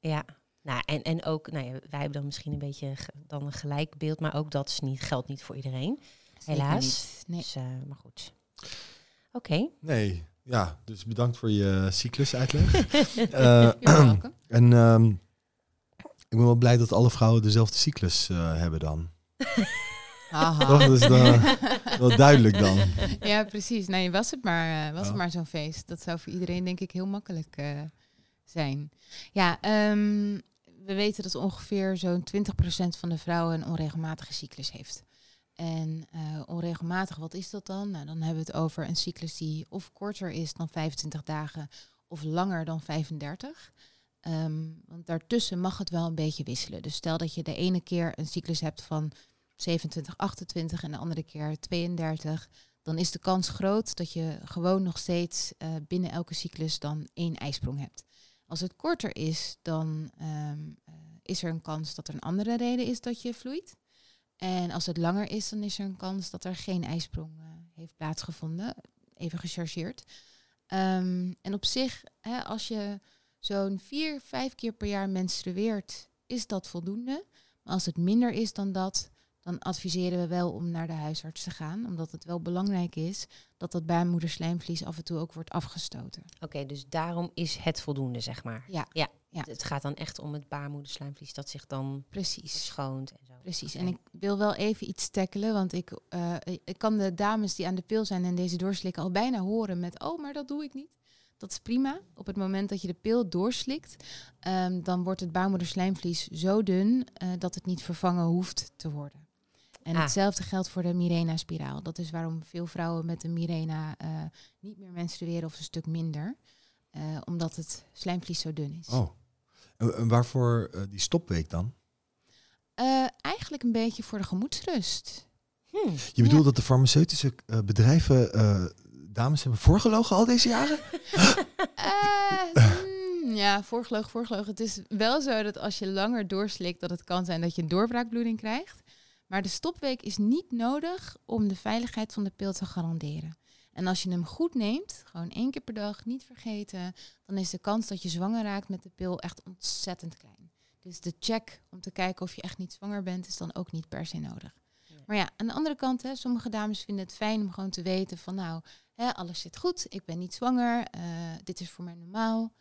ja. Nou, en, en ook, nou ja, wij hebben dan misschien een beetje dan een gelijk beeld, maar ook dat is niet, geldt niet voor iedereen. Zeker Helaas. niet. Nee. Dus, eh, maar goed. Oké. Nee, ja, dus bedankt voor je cyclusuitleg. (laughs) Eh, (clears throat) welcome. en ehm, ik ben wel blij dat alle vrouwen dezelfde cyclus eh, hebben dan. (laughs) Haha. Toch? Dat is dan (laughs) wel duidelijk dan. Ja, precies. Nee, was het maar, eh, was Ja. het maar zo'n feest. Dat zou voor iedereen denk ik heel makkelijk eh, zijn. Ja, ehm, we weten dat ongeveer zo'n 20% van de vrouwen een onregelmatige cyclus heeft. En eh, onregelmatig, wat is dat dan? Nou, dan hebben we het over een cyclus die of korter is dan 25 dagen of langer dan 35. Ehm, want daartussen mag het wel een beetje wisselen. Dus stel dat je de ene keer een cyclus hebt van 27, 28 en de andere keer 32 dan is de kans groot dat je gewoon nog steeds eh, binnen elke cyclus dan één ijsprong hebt. Als het korter is, dan ehm, eh, is er een kans dat er een andere reden is dat je vloeit. En als het langer is, dan is er een kans dat er geen ijsprong eh, heeft plaatsgevonden. Even gechargeerd. Ehm, en op zich, hè, als je zo'n vier, vijf keer per jaar menstrueert, is dat voldoende. Maar als het minder is dan dat, dan adviseren we wel om naar de huisarts te gaan. Omdat het wel belangrijk is dat dat baarmoederslijmvlies af en toe ook wordt afgestoten. Oké, dus daarom is het voldoende, zeg maar. Ja, ja. ja. Het gaat dan echt om het baarmoederslijmvlies dat zich dan Precies. verschoont en zo. Precies. En ik wil wel even iets tackelen, want ik, eh, ik kan de dames die aan de pil zijn en deze doorslikken al bijna horen met, oh, maar dat doe ik niet. Dat is prima. Op het moment dat je de pil doorslikt, ehm, dan wordt het baarmoederslijmvlies zo dun eh, dat het niet vervangen hoeft te worden. En Ah. hetzelfde geldt voor de Mirena-spiraal. Dat is waarom veel vrouwen met de Mirena eh, niet meer menstrueren of een stuk minder. eh, omdat het slijmvlies zo dun is. Oh. En, en waarvoor eh, die stopweek dan? Eh, eigenlijk een beetje voor de gemoedsrust. Hmm. Je bedoelt dat de farmaceutische bedrijven eh, dames hebben voorgelogen al deze jaren? (laughs) (laughs) Eh, mm, ja, voorgelogen, voorgelogen. Het is wel zo dat als je langer doorslikt, dat het kan zijn dat je een doorbraakbloeding krijgt. Maar de stopweek is niet nodig om de veiligheid van de pil te garanderen. En als je hem goed neemt, gewoon één keer per dag, niet vergeten, dan is de kans dat je zwanger raakt met de pil echt ontzettend klein. Dus de check om te kijken of je echt niet zwanger bent, is dan ook niet per se nodig. Ja. Maar ja, aan de andere kant, hè, sommige dames vinden het fijn om gewoon te weten van nou, hè, alles zit goed, ik ben niet zwanger, eh, dit is voor mij normaal.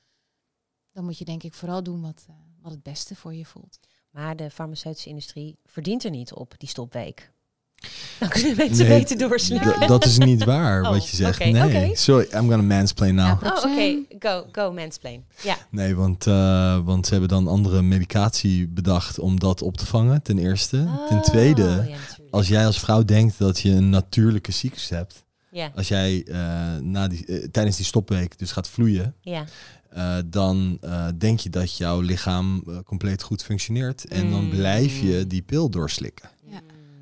Dan moet je denk ik vooral doen wat, eh, wat het beste voor je voelt. Maar de farmaceutische industrie verdient er niet op, die stopweek. Dan kunnen mensen Nee, beter doorslikken. D- dat is niet waar (laughs) Oh, wat je zegt. nee. Sorry, I'm gonna mansplain now. Ja, Oh, oké. Go, go mansplain. Ja. Nee, want, eh, want ze hebben dan andere medicatie bedacht om dat op te vangen, ten eerste. ten Oh, tweede, ja, als jij als vrouw denkt dat je een natuurlijke cyclus hebt, Ja, als jij eh, na die, eh, tijdens die stopweek dus gaat vloeien, ja. Eh, dan eh, denk je dat jouw lichaam eh, compleet goed functioneert. En dan Mm. blijf je die pil doorslikken. Ja.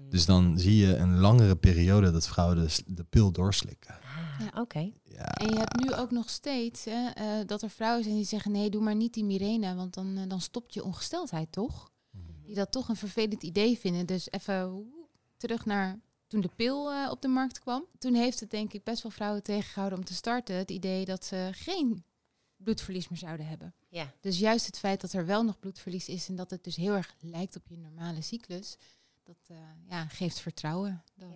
Dus dan zie je een langere periode dat vrouwen de, de pil doorslikken. Ah, Ja. oké. Ja, En je hebt nu ook nog steeds hè, eh, dat er vrouwen zijn die zeggen nee, doe maar niet die Mirena, want dan, dan stopt je ongesteldheid toch? Die dat toch een vervelend idee vinden. Dus even terug naar toen de pil eh, op de markt kwam. Toen heeft het denk ik best wel vrouwen tegengehouden om te starten. Het idee dat ze geen bloedverlies meer zouden hebben. Ja. Dus juist het feit dat er wel nog bloedverlies is en dat het dus heel erg lijkt op je normale cyclus, dat eh, ja, geeft vertrouwen. Dan. Ja.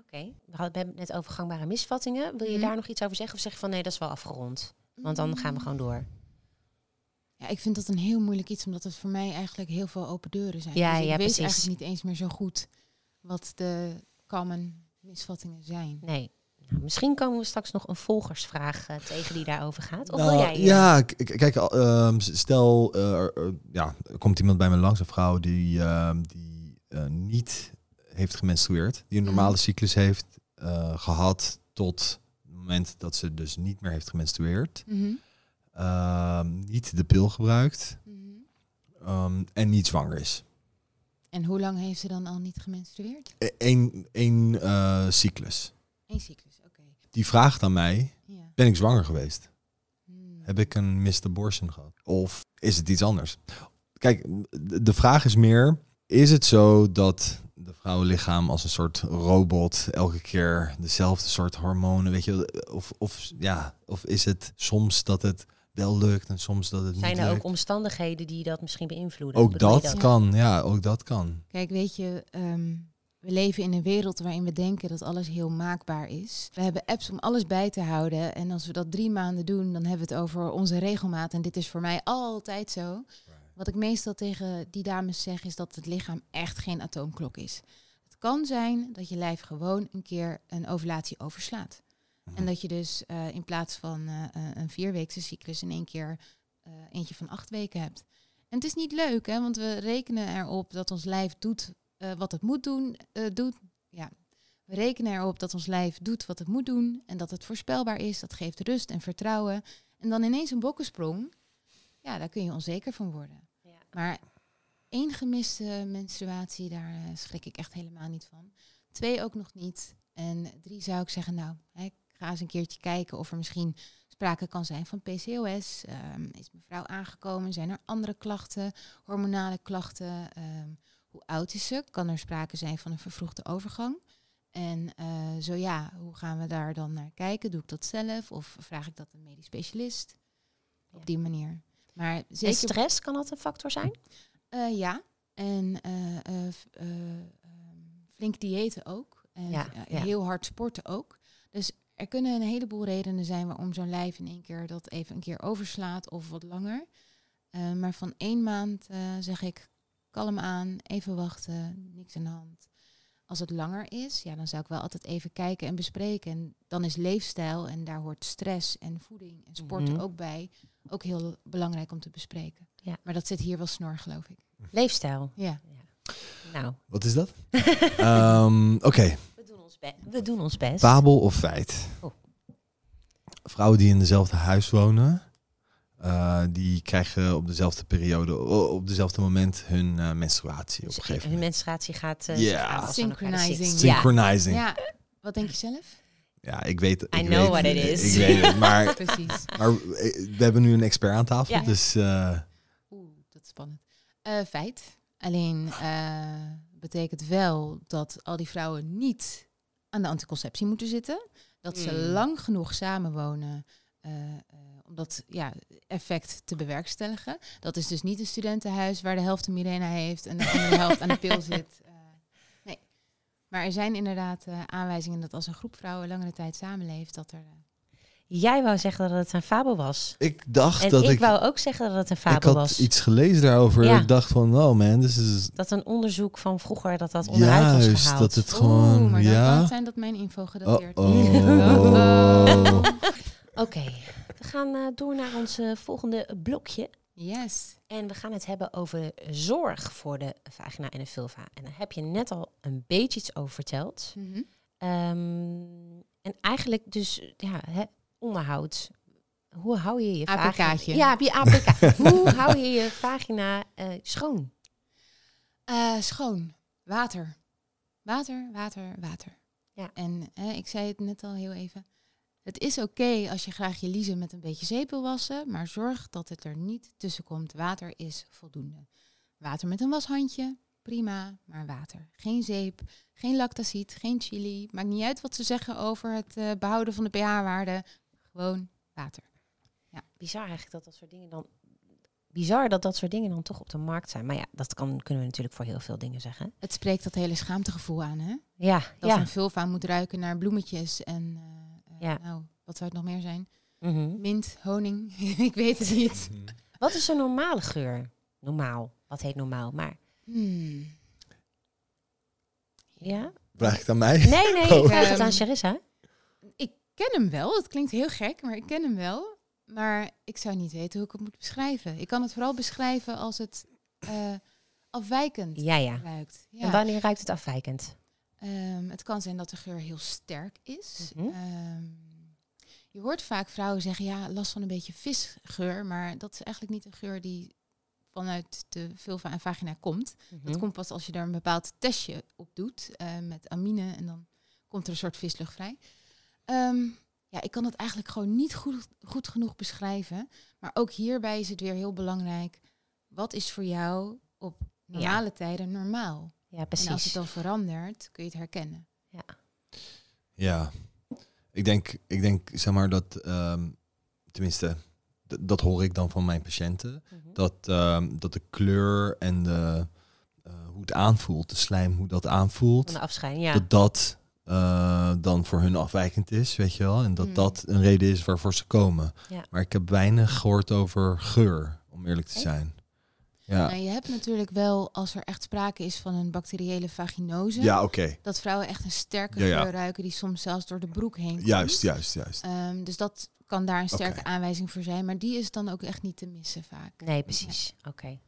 Oké. We hadden het net over gangbare misvattingen. Wil je Mhm. daar nog iets over zeggen? Of zeg je van nee, dat is wel afgerond? Want dan gaan we gewoon door. Ja, ik vind dat een heel moeilijk iets, omdat het voor mij eigenlijk heel veel open deuren zijn. Ja, dus ik ja, weet precies. eigenlijk niet eens meer zo goed wat de common misvattingen zijn. Nee. Nou, misschien komen we straks nog een volgersvraag eh, tegen die daarover gaat. Of Nou, wil jij? Ja, kijk, stel, ja, er komt iemand bij me langs, een vrouw die, ehm, die eh, niet heeft gemenstrueerd, die een Mhm. normale cyclus heeft eh, gehad tot het moment dat ze dus niet meer heeft gemenstrueerd, Mhm. ehm, niet de pil gebruikt Mhm. ehm, en niet zwanger is. En hoe lang heeft ze dan al niet gemenstrueerd? Eén cyclus. Eén cyclus. Die vraagt aan mij, Ja. ben ik zwanger geweest? Hmm. Heb ik een missed abortion gehad? Of is het iets anders? Kijk, de vraag is meer, is het zo dat de vrouwenlichaam als een soort robot elke keer dezelfde soort hormonen, weet je, of, of, ja, of is het soms dat het wel lukt en soms dat het Zijn niet er ook omstandigheden die dat misschien beïnvloeden? Ook dat kan, ja, ook dat kan. Kijk, weet je, ehm, we leven in een wereld waarin we denken dat alles heel maakbaar is. We hebben apps om alles bij te houden. En als we dat drie maanden doen, dan hebben we het over onze regelmaat. En dit is voor mij altijd zo. Wat ik meestal tegen die dames zeg, is dat het lichaam echt geen atoomklok is. Het kan zijn dat je lijf gewoon een keer een ovulatie overslaat. Mhm. En dat je dus eh, in plaats van eh, eh, een vierweekse cyclus in één keer eentje van acht weken hebt. En het is niet leuk, hè, want we rekenen erop dat ons lijf doet eh, wat het moet doen. eh, doet, ja. We rekenen erop dat ons lijf doet wat het moet doen en dat het voorspelbaar is. Dat geeft rust en vertrouwen. En dan ineens een bokkensprong, ja, daar kun je onzeker van worden. Ja. Maar één gemiste menstruatie, daar eh, schrik ik echt helemaal niet van. Twee ook nog niet. En drie zou ik zeggen, nou, hè, ga eens een keertje kijken of er misschien sprake kan zijn van PCOS. Ehm, is mevrouw aangekomen? Zijn er andere klachten, hormonale klachten? Ehm, hoe oud is ze? Kan er sprake zijn van een vervroegde overgang? En eh, zo ja, hoe gaan we daar dan naar kijken? Doe ik dat zelf of vraag ik dat een medisch specialist? Ja. Op die manier. Maar En zeker stress, kan dat een factor zijn? eh, ja, en eh, eh, eh, ehm, flink diëten ook. En Ja, ja. heel hard sporten ook. Dus er kunnen een heleboel redenen zijn waarom zo'n lijf in één keer dat even een keer overslaat of wat langer. Maar van één maand zeg ik kalm aan, even wachten, niks aan de hand. Als het langer is, ja, dan zou ik wel altijd even kijken en bespreken. En dan is leefstijl en daar hoort stress en voeding en sport Mhm. ook bij. Ook heel belangrijk om te bespreken. Ja. Maar dat zit hier wel snor, geloof ik. Leefstijl. Ja. Nou, Wat is dat? (laughs) Ehm, Oké, we doen ons, be- we doen ons best. fabel of feit? Oh. Vrouwen die in dezelfde huis wonen, eh, die krijgen op dezelfde periode, op dezelfde moment hun eh, menstruatie op een gegeven hun menstruatie gaat uh, Ja. Synchronizing. Synchronizing. Ja. Ja, wat denk je zelf? ik weet het. I ik know weet, what it is. Ik weet het, maar, (laughs) Precies. maar we hebben nu een expert aan tafel, Ja. dus eh, Oeh, dat is spannend. Eh, feit. Alleen eh, betekent wel dat al die vrouwen niet aan de anticonceptie moeten zitten. Dat ze Mm. lang genoeg samenwonen om dat ja, effect te bewerkstelligen. Dat is dus niet een studentenhuis waar de helft een migraine heeft en de andere (laughs) helft aan de pil zit. Eh, nee. Maar er zijn inderdaad eh, aanwijzingen dat als een groep vrouwen langere tijd samenleeft, dat er... eh, Jij wou zeggen dat het een fabel was. ik dacht En dat ik, ik... wou ook zeggen dat het een ik fabel had was. iets gelezen daarover. Ja. Ik dacht van, oh man, dit is Dat een onderzoek van vroeger dat dat onderuit was juist gehaald. dat het Oeh, gewoon, maar dan kan ja. het zijn dat mijn info gedateerd is. Oh. (laughs) (laughs) Oké, gaan eh, door naar ons eh, volgende blokje. Yes. En we gaan het hebben over zorg voor de vagina en de vulva. En daar heb je net al een beetje iets over verteld. Mhm. Ehm, en eigenlijk dus ja, hè, onderhoud. Hoe hou je je APK'tje. vagina... Ja, je APK. (laughs) Hoe hou je je vagina eh, schoon? Schoon. Water. Water, water, water. Ja. En eh, ik zei het net al heel even. Het is oké als je graag je liezen met een beetje zeep wil wassen, maar zorg dat het er niet tussen komt. Water is voldoende. Water met een washandje, prima, maar water. Geen zeep, geen lactacid, geen chili. Maakt niet uit wat ze zeggen over het eh, behouden van de pH-waarde. Gewoon water. Bizar eigenlijk dat dat soort dingen dan... Bizar dat dat soort dingen dan toch op de markt zijn. Maar ja, dat kan, kunnen we natuurlijk voor heel veel dingen zeggen. Het spreekt dat hele schaamtegevoel aan, hè? Ja, Dat ja. een vulva moet ruiken naar bloemetjes en eh, Ja. nou, wat zou het nog meer zijn? Mhm. Mint, honing, (laughs) ik weet het niet. Wat is een normale geur? Normaal. Wat heet normaal? Maar Hmm. ja? Vraag ik het aan mij? Nee, nee, ik vraag het aan Ehm, Charissa. Ik ken hem wel, het klinkt heel gek, maar ik ken hem wel. Maar ik zou niet weten hoe ik het moet beschrijven. Ik kan het vooral beschrijven als het eh, afwijkend Ja, ja. ruikt. En Ja. wanneer ruikt het afwijkend? Ehm, het kan zijn dat de geur heel sterk is. Mhm. Ehm, je hoort vaak vrouwen zeggen, ja, last van een beetje visgeur. Maar dat is eigenlijk niet een geur die vanuit de vulva en vagina komt. Dat Mhm. komt pas als je daar een bepaald testje op doet eh, met amine en dan komt er een soort vislucht vrij. Ehm, ja, ik kan het eigenlijk gewoon niet goed, goed genoeg beschrijven. Maar ook hierbij is het weer heel belangrijk. Wat is voor jou op normale tijden normaal? Ja, En als precies. het dan verandert, kun je het herkennen. Ja, ik denk, ik denk zeg maar dat, ehm, tenminste, dat hoor ik dan van mijn patiënten, Mhm. dat, ehm, dat de kleur en de, eh, hoe het aanvoelt, de slijm, hoe dat aanvoelt, Van de afscheiding, ja. dat dat eh, dan voor hun afwijkend is, weet je wel. En dat Mm. dat een reden is waarvoor ze komen. Ja. Maar ik heb weinig gehoord over geur, om eerlijk te zijn. Ja, Nou, je hebt natuurlijk wel, als er echt sprake is van een bacteriële vaginose, ja oké. dat vrouwen echt een sterke Ja, ja. geur ruiken die soms zelfs door de broek heen komt. Juist, juist, juist. Ehm, dus dat kan daar een sterke aanwijzing voor zijn, maar die is dan ook echt niet te missen vaak. Nee, precies. Oké.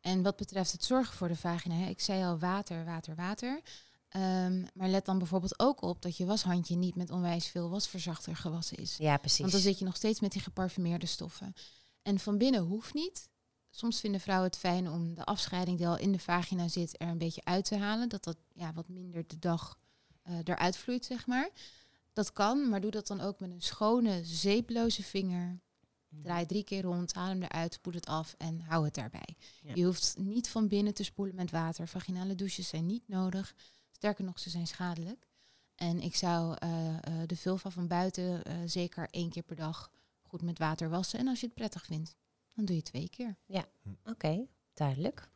En wat betreft het zorgen voor de vagina, hè, ik zei al water, water, water. Ehm, maar let dan bijvoorbeeld ook op dat je washandje niet met onwijs veel wasverzachter gewassen is. Ja, precies. Want dan zit je nog steeds met die geparfumeerde stoffen. En van binnen hoeft niet. Soms vinden vrouwen het fijn om de afscheiding die al in de vagina zit er een beetje uit te halen. Dat dat ja, wat minder de dag eh, eruit vloeit, zeg maar. Dat kan, maar doe dat dan ook met een schone, zeeploze vinger. Draai drie keer rond, haal hem eruit, spoed het af en hou het daarbij. Ja. Je hoeft niet van binnen te spoelen met water. Vaginale douches zijn niet nodig. Sterker nog, ze zijn schadelijk. En ik zou eh, eh, de vulva van buiten zeker één keer per dag goed met water wassen. En als je het prettig vindt, dan doe je twee keer. Oké, duidelijk.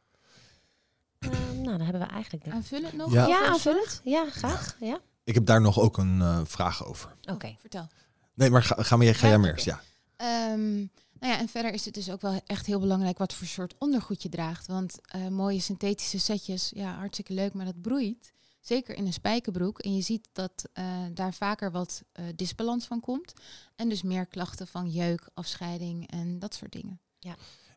Ehm, nou, dan hebben we eigenlijk... de- Aanvullend nog? Ja. Ja, aanvullend. Ja, graag. Ja. Ik heb daar nog ook een eh, vraag over. Oké. Oh, vertel. Nee, maar ga, ga, maar, ga Ja, jij maar eerst, ja. Ehm, nou ja, en verder is het dus ook wel echt heel belangrijk wat voor soort ondergoed je draagt. Want eh, mooie synthetische setjes, ja, hartstikke leuk, maar dat broeit. Zeker in een spijkerbroek. En je ziet dat eh, daar vaker wat eh, disbalans van komt. En dus meer klachten van jeuk, afscheiding en dat soort dingen.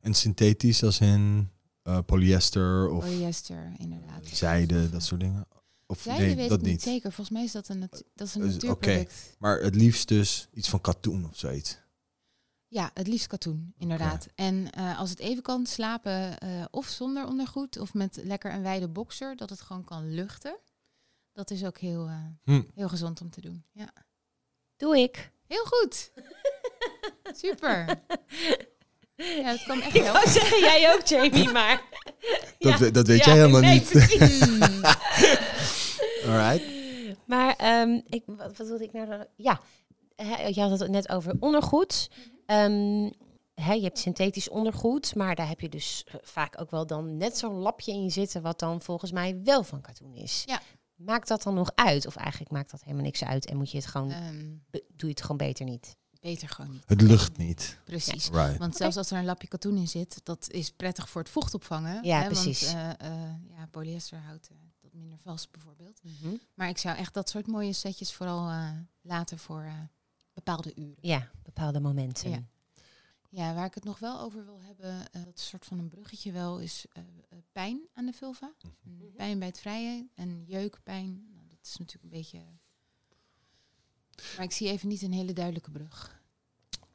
En synthetisch als in eh, polyester of Polyester, inderdaad. zijde, dat soort dingen? Of Zijde nee, weet dat ik niet niet. zeker. Volgens mij is dat een, natu- dat is een oké. natuurproduct. Maar het liefst dus iets van katoen of zoiets. Ja, het liefst katoen, inderdaad. En eh, als het even kan, slapen eh, of zonder ondergoed of met lekker een wijde boxer, dat het gewoon kan luchten. Dat is ook heel, eh, Hm. heel gezond om te doen. Ja. Doe ik. Heel goed. (laughs) Super. Ja, het kan echt Ik zeggen, jij ook, Jamie, maar... Dat, Ja. dat weet Ja, jij helemaal nee, niet. (laughs) Alright. Maar ehm, ik, wat, wat wilde ik nou... dan- Ja, hè, je had het net over ondergoed. Ehm, hè, je hebt synthetisch ondergoed, maar daar heb je dus vaak ook wel dan net zo'n lapje in zitten... wat dan volgens mij wel van katoen is. Ja. Maakt dat dan nog uit? Of eigenlijk maakt dat helemaal niks uit en moet je het gewoon... Ehm, doe je het gewoon beter niet? Beter gewoon niet. Het lucht niet. Precies. Right. Want zelfs als er een lapje katoen in zit, dat is prettig voor het vocht opvangen. Ja, hè, precies. Want eh, eh, ja, polyester houdt eh, dat minder vast bijvoorbeeld. Maar ik zou echt dat soort mooie setjes vooral eh, laten voor eh, bepaalde uren. Ja, bepaalde momenten. Ja. Ja, waar ik het nog wel over wil hebben, eh, dat soort van een bruggetje wel, is eh, eh, pijn aan de vulva. Mhm. Pijn bij het vrije en jeukpijn. Nou, dat is natuurlijk een beetje... Maar ik zie even niet een hele duidelijke brug.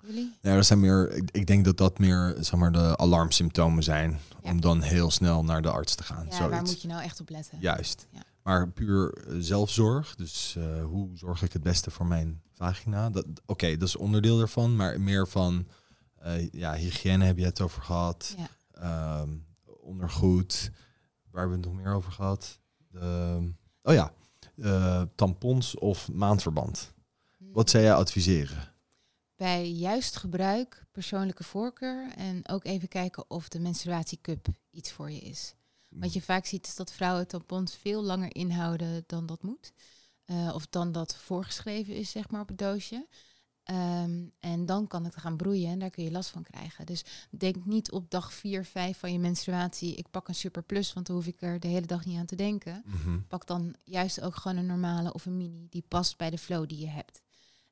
Jullie? Ja, dat zijn meer, ik, ik denk dat dat meer zeg maar, de alarmsymptomen zijn. Ja. Om dan heel snel naar de arts te gaan. Ja, zoiets. waar moet je nou echt op letten? Juist. Ja. Maar puur eh, zelfzorg. Dus eh, hoe zorg ik het beste voor mijn vagina? Oké, dat is onderdeel ervan. Maar meer van eh, ja, hygiëne heb je het over gehad. Ja. Ehm, ondergoed. Waar hebben we het nog meer over gehad? De, oh ja, tampons of maandverband. Wat zou jij adviseren? Bij juist gebruik, persoonlijke voorkeur en ook even kijken of de menstruatiecup iets voor je is. Wat je vaak ziet is dat vrouwen tampons veel langer inhouden dan dat moet. Eh, of dan dat voorgeschreven is, zeg maar, op het doosje. Ehm, en dan kan het gaan broeien en daar kun je last van krijgen. Dus denk niet op dag 4, 5 van je menstruatie, ik pak een superplus, want dan hoef ik er de hele dag niet aan te denken. Mhm. Pak dan juist ook gewoon een normale of een mini die past bij de flow die je hebt.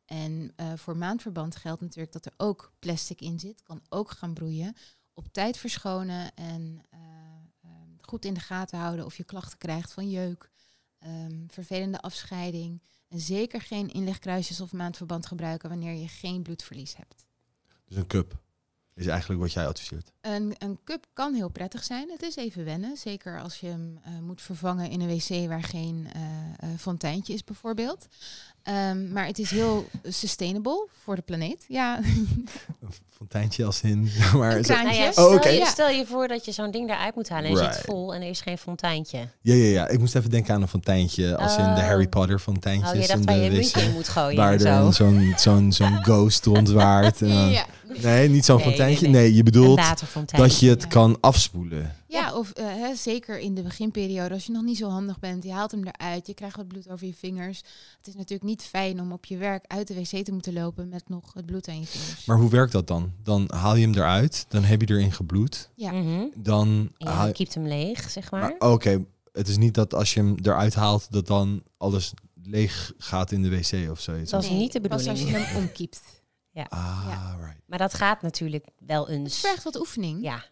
En eh, voor maandverband geldt natuurlijk dat er ook plastic in zit, kan ook gaan broeien. Op tijd verschonen en eh, ehm, goed in de gaten houden of je klachten krijgt van jeuk, ehm, vervelende afscheiding. En zeker geen inlegkruisjes of maandverband gebruiken wanneer je geen bloedverlies hebt. Dus een cup is eigenlijk wat jij adviseert. Een, een cup kan heel prettig zijn. Het is even wennen. Zeker als je hem eh, moet vervangen in een wc waar geen eh, eh, fonteintje is, bijvoorbeeld. Ehm, maar het is heel (laughs) sustainable voor de planeet. Ja, Een fonteintje als in... (laughs) Maar Een zo- kraan. Nou ja, Handje. stel, Oh, oké. je, stel je voor dat je zo'n ding eruit moet halen en je zit Right. vol en er is geen fonteintje. Ja, ja, ja. Ik moest even denken aan een fonteintje. Als in de Oh. Harry Potter fonteintjes. Oh, je dacht in waar de je wc, moet gooien Waar en er zo. zo'n zo'n zo'n (laughs) ghost rondwaart. En dan- ja. Nee, niet zo'n Nee, nee, fonteintje. nee. Nee, je bedoelt dat je het Ja. kan afspoelen. Ja, of eh, hè, zeker in de beginperiode, als je nog niet zo handig bent, je haalt hem eruit, je krijgt wat bloed over je vingers. Het is natuurlijk niet fijn om op je werk uit de wc te moeten lopen met nog het bloed aan je vingers. Maar hoe werkt dat dan? Dan haal je hem eruit, dan heb je erin gebloed. ja, Mhm. Dan haal je keept hem leeg, zeg maar. Maar oké, het is niet dat als je hem eruit haalt, dat dan alles leeg gaat in de wc of zoiets. Dat is niet de pas als je bedoeling. hem omkiept. Ah, Ja. right. Maar dat gaat natuurlijk wel Het eens. vergt wat oefening. Ja,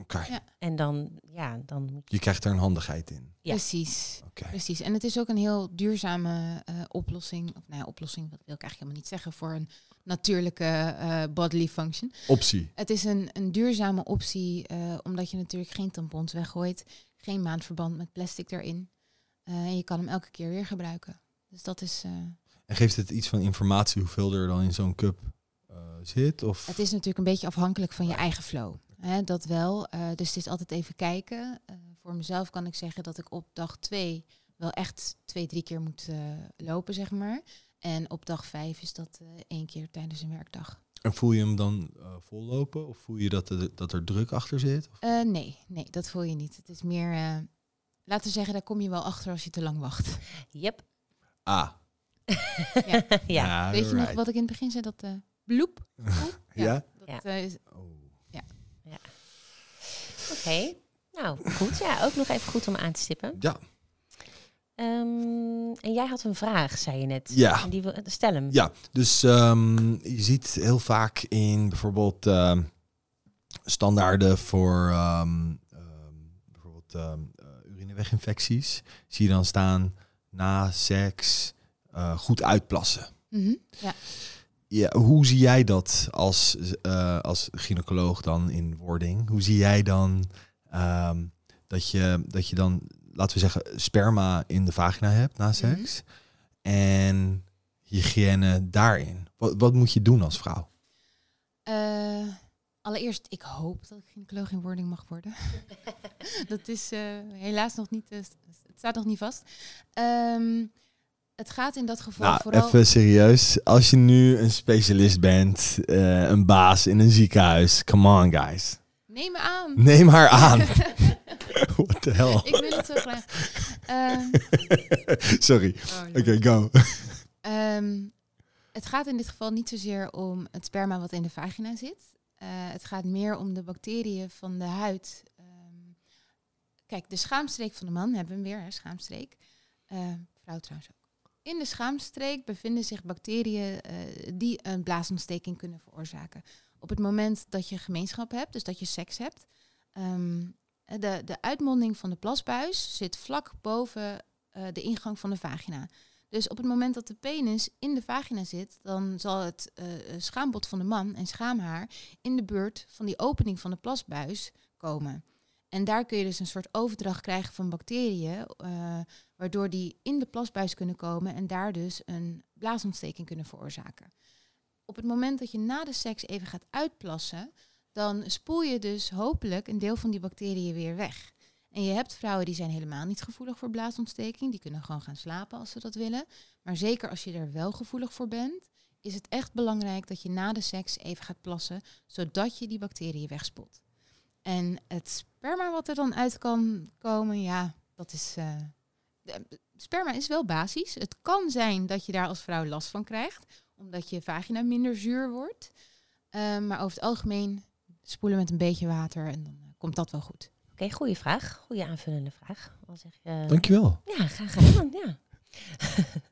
Oké. Ja. en dan, ja, dan moet Je krijgt er een handigheid in. Ja. Precies. Precies. En het is ook een heel duurzame eh, oplossing. Of nou ja, oplossing, dat wil ik eigenlijk helemaal niet zeggen voor een natuurlijke eh, bodily function. Optie. Het is een, een duurzame optie, eh, omdat je natuurlijk geen tampons weggooit, geen maandverband met plastic erin. Eh, en je kan hem elke keer weer gebruiken. Dus dat is. eh, En geeft het iets van informatie hoeveel er dan in zo'n cup zit? Of het is natuurlijk een beetje afhankelijk van je eigen flow. Hè, dat wel. Eh, dus het is altijd even kijken. Eh, voor mezelf kan ik zeggen dat ik op dag twee wel echt twee, drie keer moet eh, lopen, zeg maar. En op dag vijf is dat eh, één keer tijdens een werkdag. En voel je hem dan eh, vollopen? Of voel je dat er, dat er druk achter zit? Eh, nee, nee, dat voel je niet. Het is meer, eh, laten we zeggen, daar kom je wel achter als je te lang wacht. Yep. Ah. (laughs) Ja. ja. Weet je nog right. wat ik in het begin zei? Dat eh bloep. (laughs) Ja? Dat, Ja. eh, is- Oh. Oké. Nou, goed. Ja, ook nog even goed om aan te stippen. Ja. Ehm, en jij had een vraag, zei je net. Ja. En die wil, stel hem. Ja, dus ehm, je ziet heel vaak in bijvoorbeeld ehm, standaarden voor ehm, ehm, bijvoorbeeld ehm, eh, urineweginfecties. Zie je dan staan na seks eh, goed uitplassen. mhm, ja. Ja, hoe zie jij dat als, eh, als gynaecoloog dan in wording? Hoe zie jij dan ehm, dat, je, dat je dan, laten we zeggen, sperma in de vagina hebt na seks? En hygiëne daarin. Wat, wat moet je doen als vrouw? Eh, allereerst, ik hoop dat ik gynaecoloog in wording mag worden. (laughs) dat is eh, helaas nog niet, het staat nog niet vast. Ehm, het gaat in dat geval Nou, vooral... even serieus. Als je nu een specialist bent, eh, een baas in een ziekenhuis, come on guys. Neem me aan. Neem haar (laughs) aan. (laughs) What the hell? ik wil het zo graag. Ehm, (laughs) Sorry. oh, Oké, no. go. Ehm, het gaat in dit geval niet zozeer om het sperma wat in de vagina zit. Eh, het gaat meer om de bacteriën van de huid. Ehm, kijk, de schaamstreek van de man hebben we hem weer, hè, schaamstreek. Eh, vrouw trouwens ook. In de schaamstreek bevinden zich bacteriën eh, die een blaasontsteking kunnen veroorzaken. Op het moment dat je gemeenschap hebt, dus dat je seks hebt, ehm, de, de uitmonding van de plasbuis zit vlak boven eh, de ingang van de vagina. Dus op het moment dat de penis in de vagina zit, dan zal het eh, schaambod van de man en schaamhaar in de buurt van die opening van de plasbuis komen. En daar kun je dus een soort overdracht krijgen van bacteriën, waardoor die in de plasbuis kunnen komen en daar dus een blaasontsteking kunnen veroorzaken. Op het moment dat je na de seks even gaat uitplassen, dan spoel je dus hopelijk een deel van die bacteriën weer weg. En je hebt vrouwen die zijn helemaal niet gevoelig voor blaasontsteking. Die kunnen gewoon gaan slapen als ze dat willen. Maar zeker als je er wel gevoelig voor bent, is het echt belangrijk dat je na de seks even gaat plassen, zodat je die bacteriën wegspoelt. En het sperma wat er dan uit kan komen, ja, dat is. eh, sperma is wel basis. Het kan zijn dat je daar als vrouw last van krijgt, omdat je vagina minder zuur wordt. Eh, maar over het algemeen spoelen met een beetje water en dan eh, komt dat wel goed. Oké, goede vraag. Goede aanvullende vraag. Al zeg je, Dankjewel. Ja, graag gedaan. Ja. (laughs)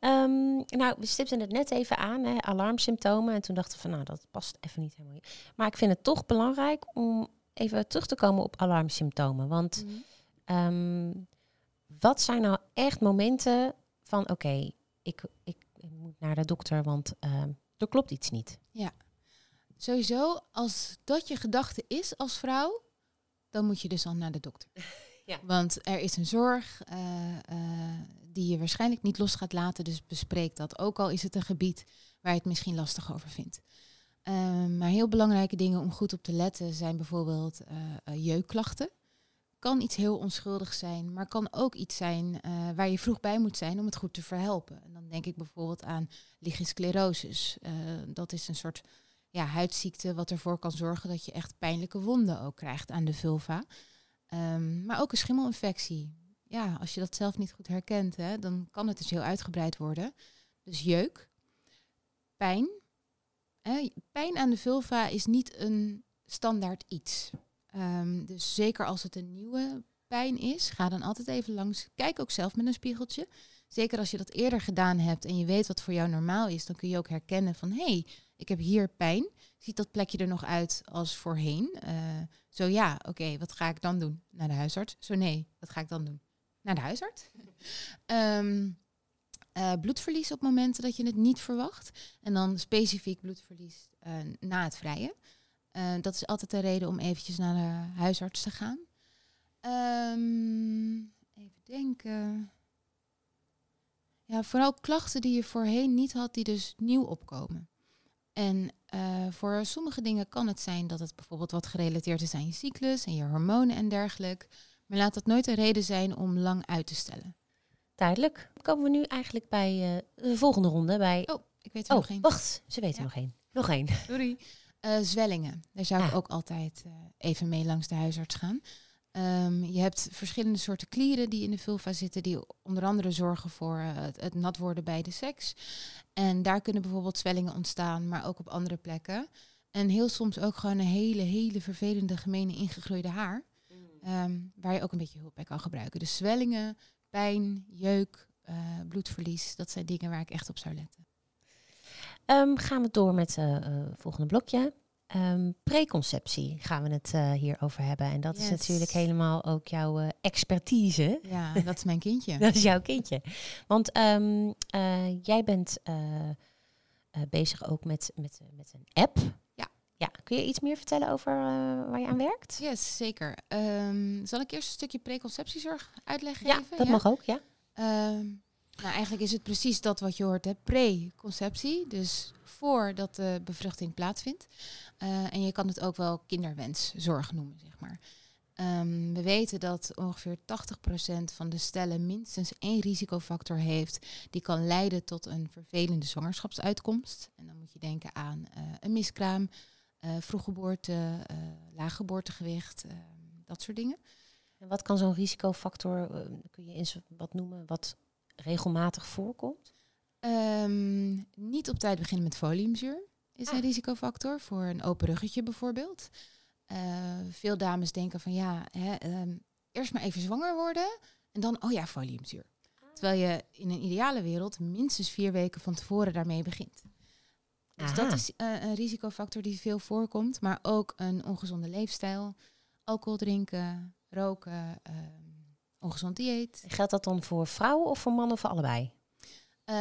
Ehm, nou, we stipten het net even aan, hè, alarmsymptomen. En toen dachten we van, nou, dat past even niet helemaal. Maar ik vind het toch belangrijk om even terug te komen op alarmsymptomen. Want ehm, wat zijn nou echt momenten van, oké, ik, ik moet naar de dokter, want ehm, er klopt iets niet. Sowieso, als dat je gedachte is als vrouw, dan moet je dus al naar de dokter. (laughs) Ja. Want er is een zorg eh, eh, die je waarschijnlijk niet los gaat laten, dus bespreek dat. Ook al is het een gebied waar je het misschien lastig over vindt. Ehm, maar heel belangrijke dingen om goed op te letten zijn bijvoorbeeld eh, eh, jeukklachten. Kan iets heel onschuldigs zijn, maar kan ook iets zijn eh, waar je vroeg bij moet zijn om het goed te verhelpen. En dan denk ik bijvoorbeeld aan lichensclerosis. Eh, dat is een soort ja, huidziekte, wat ervoor kan zorgen dat je echt pijnlijke wonden ook krijgt aan de vulva. Ehm, maar ook een schimmelinfectie. Ja, als je dat zelf niet goed herkent, hè, dan kan het dus heel uitgebreid worden. Dus jeuk, pijn. Pijn aan de vulva is niet een standaard iets. Ehm, dus zeker als het een nieuwe pijn is, ga dan altijd even langs. Kijk ook zelf met een spiegeltje. Zeker als je dat eerder gedaan hebt en je weet wat voor jou normaal is, dan kun je ook herkennen van hé, hey, ik heb hier pijn. Ziet dat plekje er nog uit als voorheen? Uh, zo ja, oké, wat ga ik dan doen? Naar de huisarts? Zo nee, wat ga ik dan doen? Naar de huisarts? um, (laughs) uh, bloedverlies op momenten dat je het niet verwacht. En dan specifiek bloedverlies uh, na het vrije. Dat is altijd de reden om eventjes naar de huisarts te gaan. Um, even denken. Ja, vooral klachten die je voorheen niet had, die dus nieuw opkomen. En uh, voor sommige dingen kan het zijn dat het bijvoorbeeld wat gerelateerd is aan je cyclus en je hormonen en dergelijke. Maar laat dat nooit een reden zijn om lang uit te stellen. Duidelijk. Komen we nu eigenlijk bij uh, de volgende ronde. Bij... Oh, ik weet er oh, nog één. Wacht, ze weten ja. nog één. Nog één. Sorry. Uh, zwellingen. Daar zou ik ook altijd even mee langs de huisarts gaan. Um, je hebt verschillende soorten klieren die in de vulva zitten, die onder andere zorgen voor uh, het, het, nat worden bij de seks. En daar kunnen bijvoorbeeld zwellingen ontstaan, maar ook op andere plekken. En heel soms ook gewoon een hele, hele vervelende, gemene ingegroeide haar. Mm. Um, waar je ook een beetje hulp bij kan gebruiken. Dus zwellingen, pijn, jeuk, bloedverlies, dat zijn dingen waar ik echt op zou letten. Um, gaan we door met het uh, volgende blokje. Um, preconceptie gaan we het uh, hier over hebben. En dat yes. is natuurlijk helemaal ook jouw uh, expertise. Ja, dat is mijn kindje. (laughs) dat is jouw kindje. Want um, uh, jij bent bezig ook met, met, met een app. Ja. ja. Kun je iets meer vertellen over waar je aan werkt? Yes, zeker. Zal ik eerst een stukje preconceptiezorg uitleggen? Ja, dat ja? mag ook, ja. Nou, eigenlijk is het precies dat wat je hoort, hè? preconceptie. Dus voordat de bevruchting plaatsvindt. Uh, en je kan het ook wel kinderwenszorg noemen, zeg maar. Um, we weten dat ongeveer 80% van de stellen minstens één risicofactor heeft die kan leiden tot een vervelende zwangerschapsuitkomst. En dan moet je denken aan uh, een miskraam, uh, vroeggeboorte, laag geboortegewicht, dat soort dingen. En wat kan zo'n risicofactor, kun je eens wat noemen, wat regelmatig voorkomt? Um, niet op tijd beginnen met foliumzuur is Ah. een risicofactor voor een open ruggetje bijvoorbeeld. Uh, veel dames denken van ja, hè, um, eerst maar even zwanger worden en dan, oh ja, foliumzuur. Terwijl je in een ideale wereld minstens vier weken van tevoren daarmee begint. Dus Aha. dat is uh, een risicofactor die veel voorkomt, maar ook een ongezonde leefstijl, alcohol drinken, roken, um, ongezond dieet. Geldt dat dan voor vrouwen of voor mannen of voor allebei? Uh,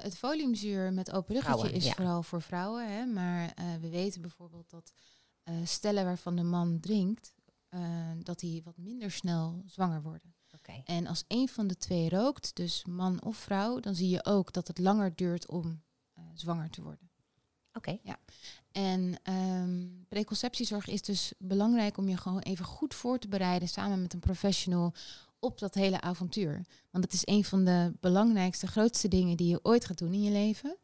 het foliumzuur met open ruggetje Vrouwen, is ja. vooral voor vrouwen. Hè? Maar uh, we weten bijvoorbeeld dat uh, stellen waarvan de man drinkt, dat die wat minder snel zwanger worden. Okay. En als een van de twee rookt, dus man of vrouw, dan zie je ook dat het langer duurt om zwanger te worden. Oké. Okay. Ja. En um, preconceptiezorg is dus belangrijk om je gewoon even goed voor te bereiden samen met een professional op dat hele avontuur. Want het is een van de belangrijkste, grootste dingen die je ooit gaat doen in je leven.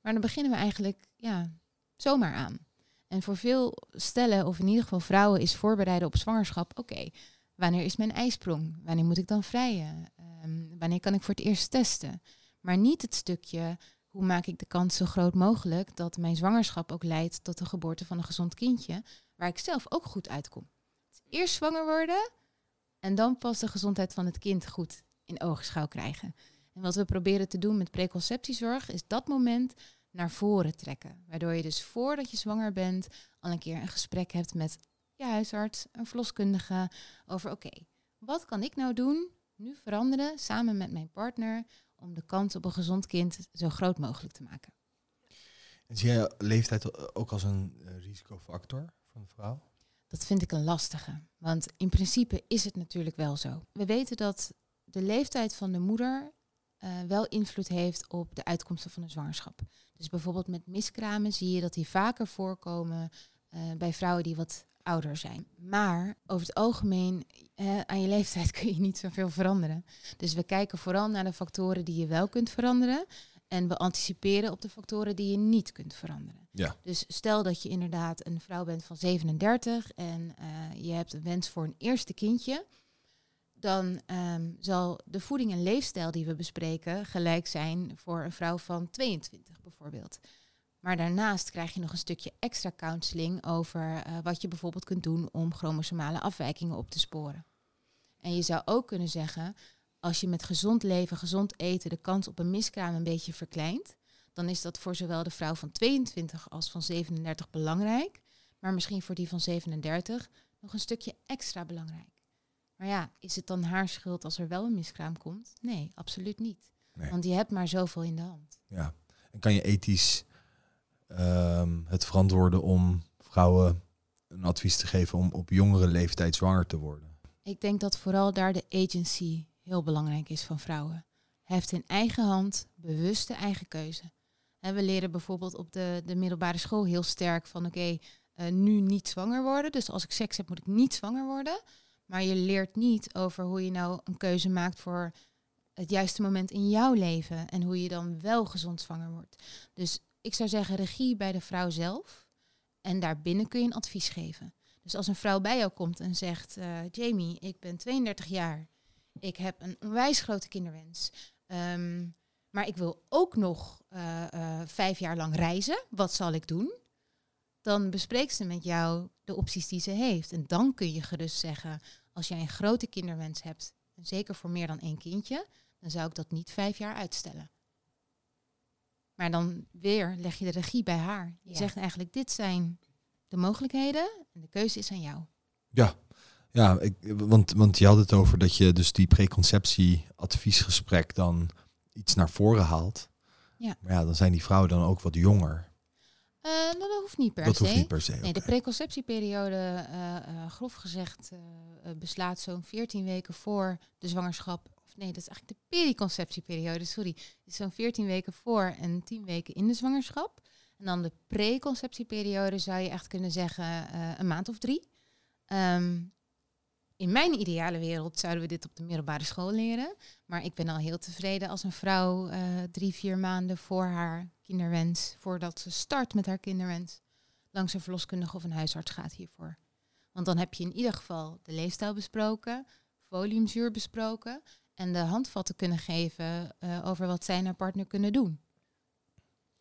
Maar dan beginnen we eigenlijk ja, zomaar aan. En voor veel stellen, of in ieder geval vrouwen, is voorbereiden op zwangerschap. Oké, wanneer is mijn ijsprong? Wanneer moet ik dan vrijen? Um, wanneer kan ik voor het eerst testen? Maar niet het stukje, hoe maak ik de kans zo groot mogelijk dat mijn zwangerschap ook leidt tot de geboorte van een gezond kindje, waar ik zelf ook goed uitkom. Eerst zwanger worden, en dan pas de gezondheid van het kind goed in oogschouw krijgen. En wat we proberen te doen met preconceptiezorg is dat moment naar voren trekken. Waardoor je dus voordat je zwanger bent al een keer een gesprek hebt met je huisarts, een verloskundige, over oké, wat kan ik nou doen, nu veranderen, samen met mijn partner, om de kans op een gezond kind zo groot mogelijk te maken. En zie jij leeftijd ook als een uh, risicofactor van de vrouw? Dat vind ik een lastige. Want in principe is het natuurlijk wel zo. We weten dat de leeftijd van de moeder uh, wel invloed heeft op de uitkomsten van de zwangerschap. Dus bijvoorbeeld met miskramen zie je dat die vaker voorkomen uh, bij vrouwen die wat ouder zijn. Maar over het algemeen, uh, aan je leeftijd (laughs) kun je niet zoveel veranderen. Dus we kijken vooral naar de factoren die je wel kunt veranderen. En we anticiperen op de factoren die je niet kunt veranderen. Ja. Dus stel dat je inderdaad een vrouw bent van 37 en eh, je hebt een wens voor een eerste kindje. Dan ehm, zal de voeding en leefstijl die we bespreken gelijk zijn voor een vrouw van 22 bijvoorbeeld. Maar daarnaast krijg je nog een stukje extra counseling over eh, wat je bijvoorbeeld kunt doen om chromosomale afwijkingen op te sporen. En je zou ook kunnen zeggen, als je met gezond leven, gezond eten de kans op een miskraam een beetje verkleint, dan is dat voor zowel de vrouw van 22 als van 37 belangrijk, maar misschien voor die van 37 nog een stukje extra belangrijk. Maar ja, is het dan haar schuld als er wel een miskraam komt? Nee, absoluut niet. Nee. Want je hebt maar zoveel in de hand. Ja. En kan je ethisch ehm, het verantwoorden om vrouwen een advies te geven om op jongere leeftijd zwanger te worden? Ik denk dat vooral daar de agency heel belangrijk is van vrouwen. Heft in eigen hand, bewuste eigen keuze. En we leren bijvoorbeeld op de, de middelbare school heel sterk van oké, eh, nu niet zwanger worden. Dus als ik seks heb, moet ik niet zwanger worden. Maar je leert niet over hoe je nou een keuze maakt voor het juiste moment in jouw leven. En hoe je dan wel gezond zwanger wordt. Dus ik zou zeggen regie bij de vrouw zelf. En daarbinnen kun je een advies geven. Dus als een vrouw bij jou komt en zegt, eh, Jamie, ik ben 32 jaar. Ik heb een onwijs grote kinderwens. Ehm, maar ik wil ook nog eh, eh, vijf jaar lang reizen. Wat zal ik doen? Dan bespreekt ze met jou de opties die ze heeft. En dan kun je gerust zeggen, als jij een grote kinderwens hebt, en zeker voor meer dan één kindje, dan zou ik dat niet vijf jaar uitstellen. Maar dan weer leg je de regie bij haar. Je Ja. zegt eigenlijk, dit zijn de mogelijkheden en de keuze is aan jou. Ja, ja ik, want, want je had het over dat je dus die preconceptie-adviesgesprek dan iets naar voren haalt. Ja. Maar ja, dan zijn die vrouwen dan ook wat jonger. Eh, nou, dat hoeft niet per dat se. hoeft niet per se. Nee, de preconceptieperiode, eh, eh, grof gezegd, beslaat zo'n 14 weken voor de zwangerschap. Of nee, dat is eigenlijk de periconceptieperiode, sorry. Is zo'n 14 weken voor en 10 weken in de zwangerschap. En dan de preconceptieperiode zou je echt kunnen zeggen een maand of drie. Ehm, in mijn ideale wereld zouden we dit op de middelbare school leren. Maar ik ben al heel tevreden als een vrouw eh, drie, vier maanden voor haar kinderwens, voordat ze start met haar kinderwens, langs een verloskundige of een huisarts gaat hiervoor. Want dan heb je in ieder geval de leefstijl besproken, foliumzuur besproken en de handvatten kunnen geven eh, over wat zij en haar partner kunnen doen.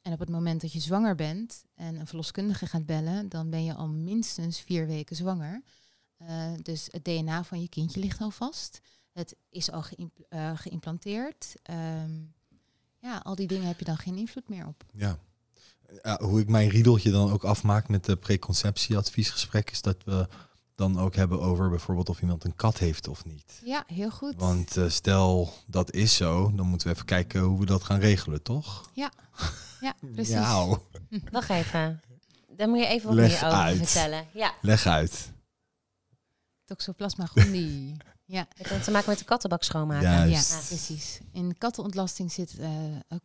En op het moment dat je zwanger bent en een verloskundige gaat bellen, dan ben je al minstens vier weken zwanger. Eh, dus het DNA van je kindje ligt al vast. Het is al geïmpl- eh, geïmplanteerd. Ehm, ja, al die dingen heb je dan geen invloed meer op. Ja. Ja, hoe ik mijn riedeltje dan ook afmaak met de preconceptie-adviesgesprek is dat we dan ook hebben over bijvoorbeeld of iemand een kat heeft of niet. Ja, heel goed. Want eh, stel dat is zo, dan moeten we even kijken hoe we dat gaan regelen, toch? Ja, (laughs) precies. Nou, Wacht even. Daar moet je even wat Leg meer over uit. vertellen. Ja, leg uit. Toxoplasma gondii. (laughs) ja. het heeft te maken met de kattenbak schoonmaken. Juist. Ja, precies. In kattenontlasting zit, eh,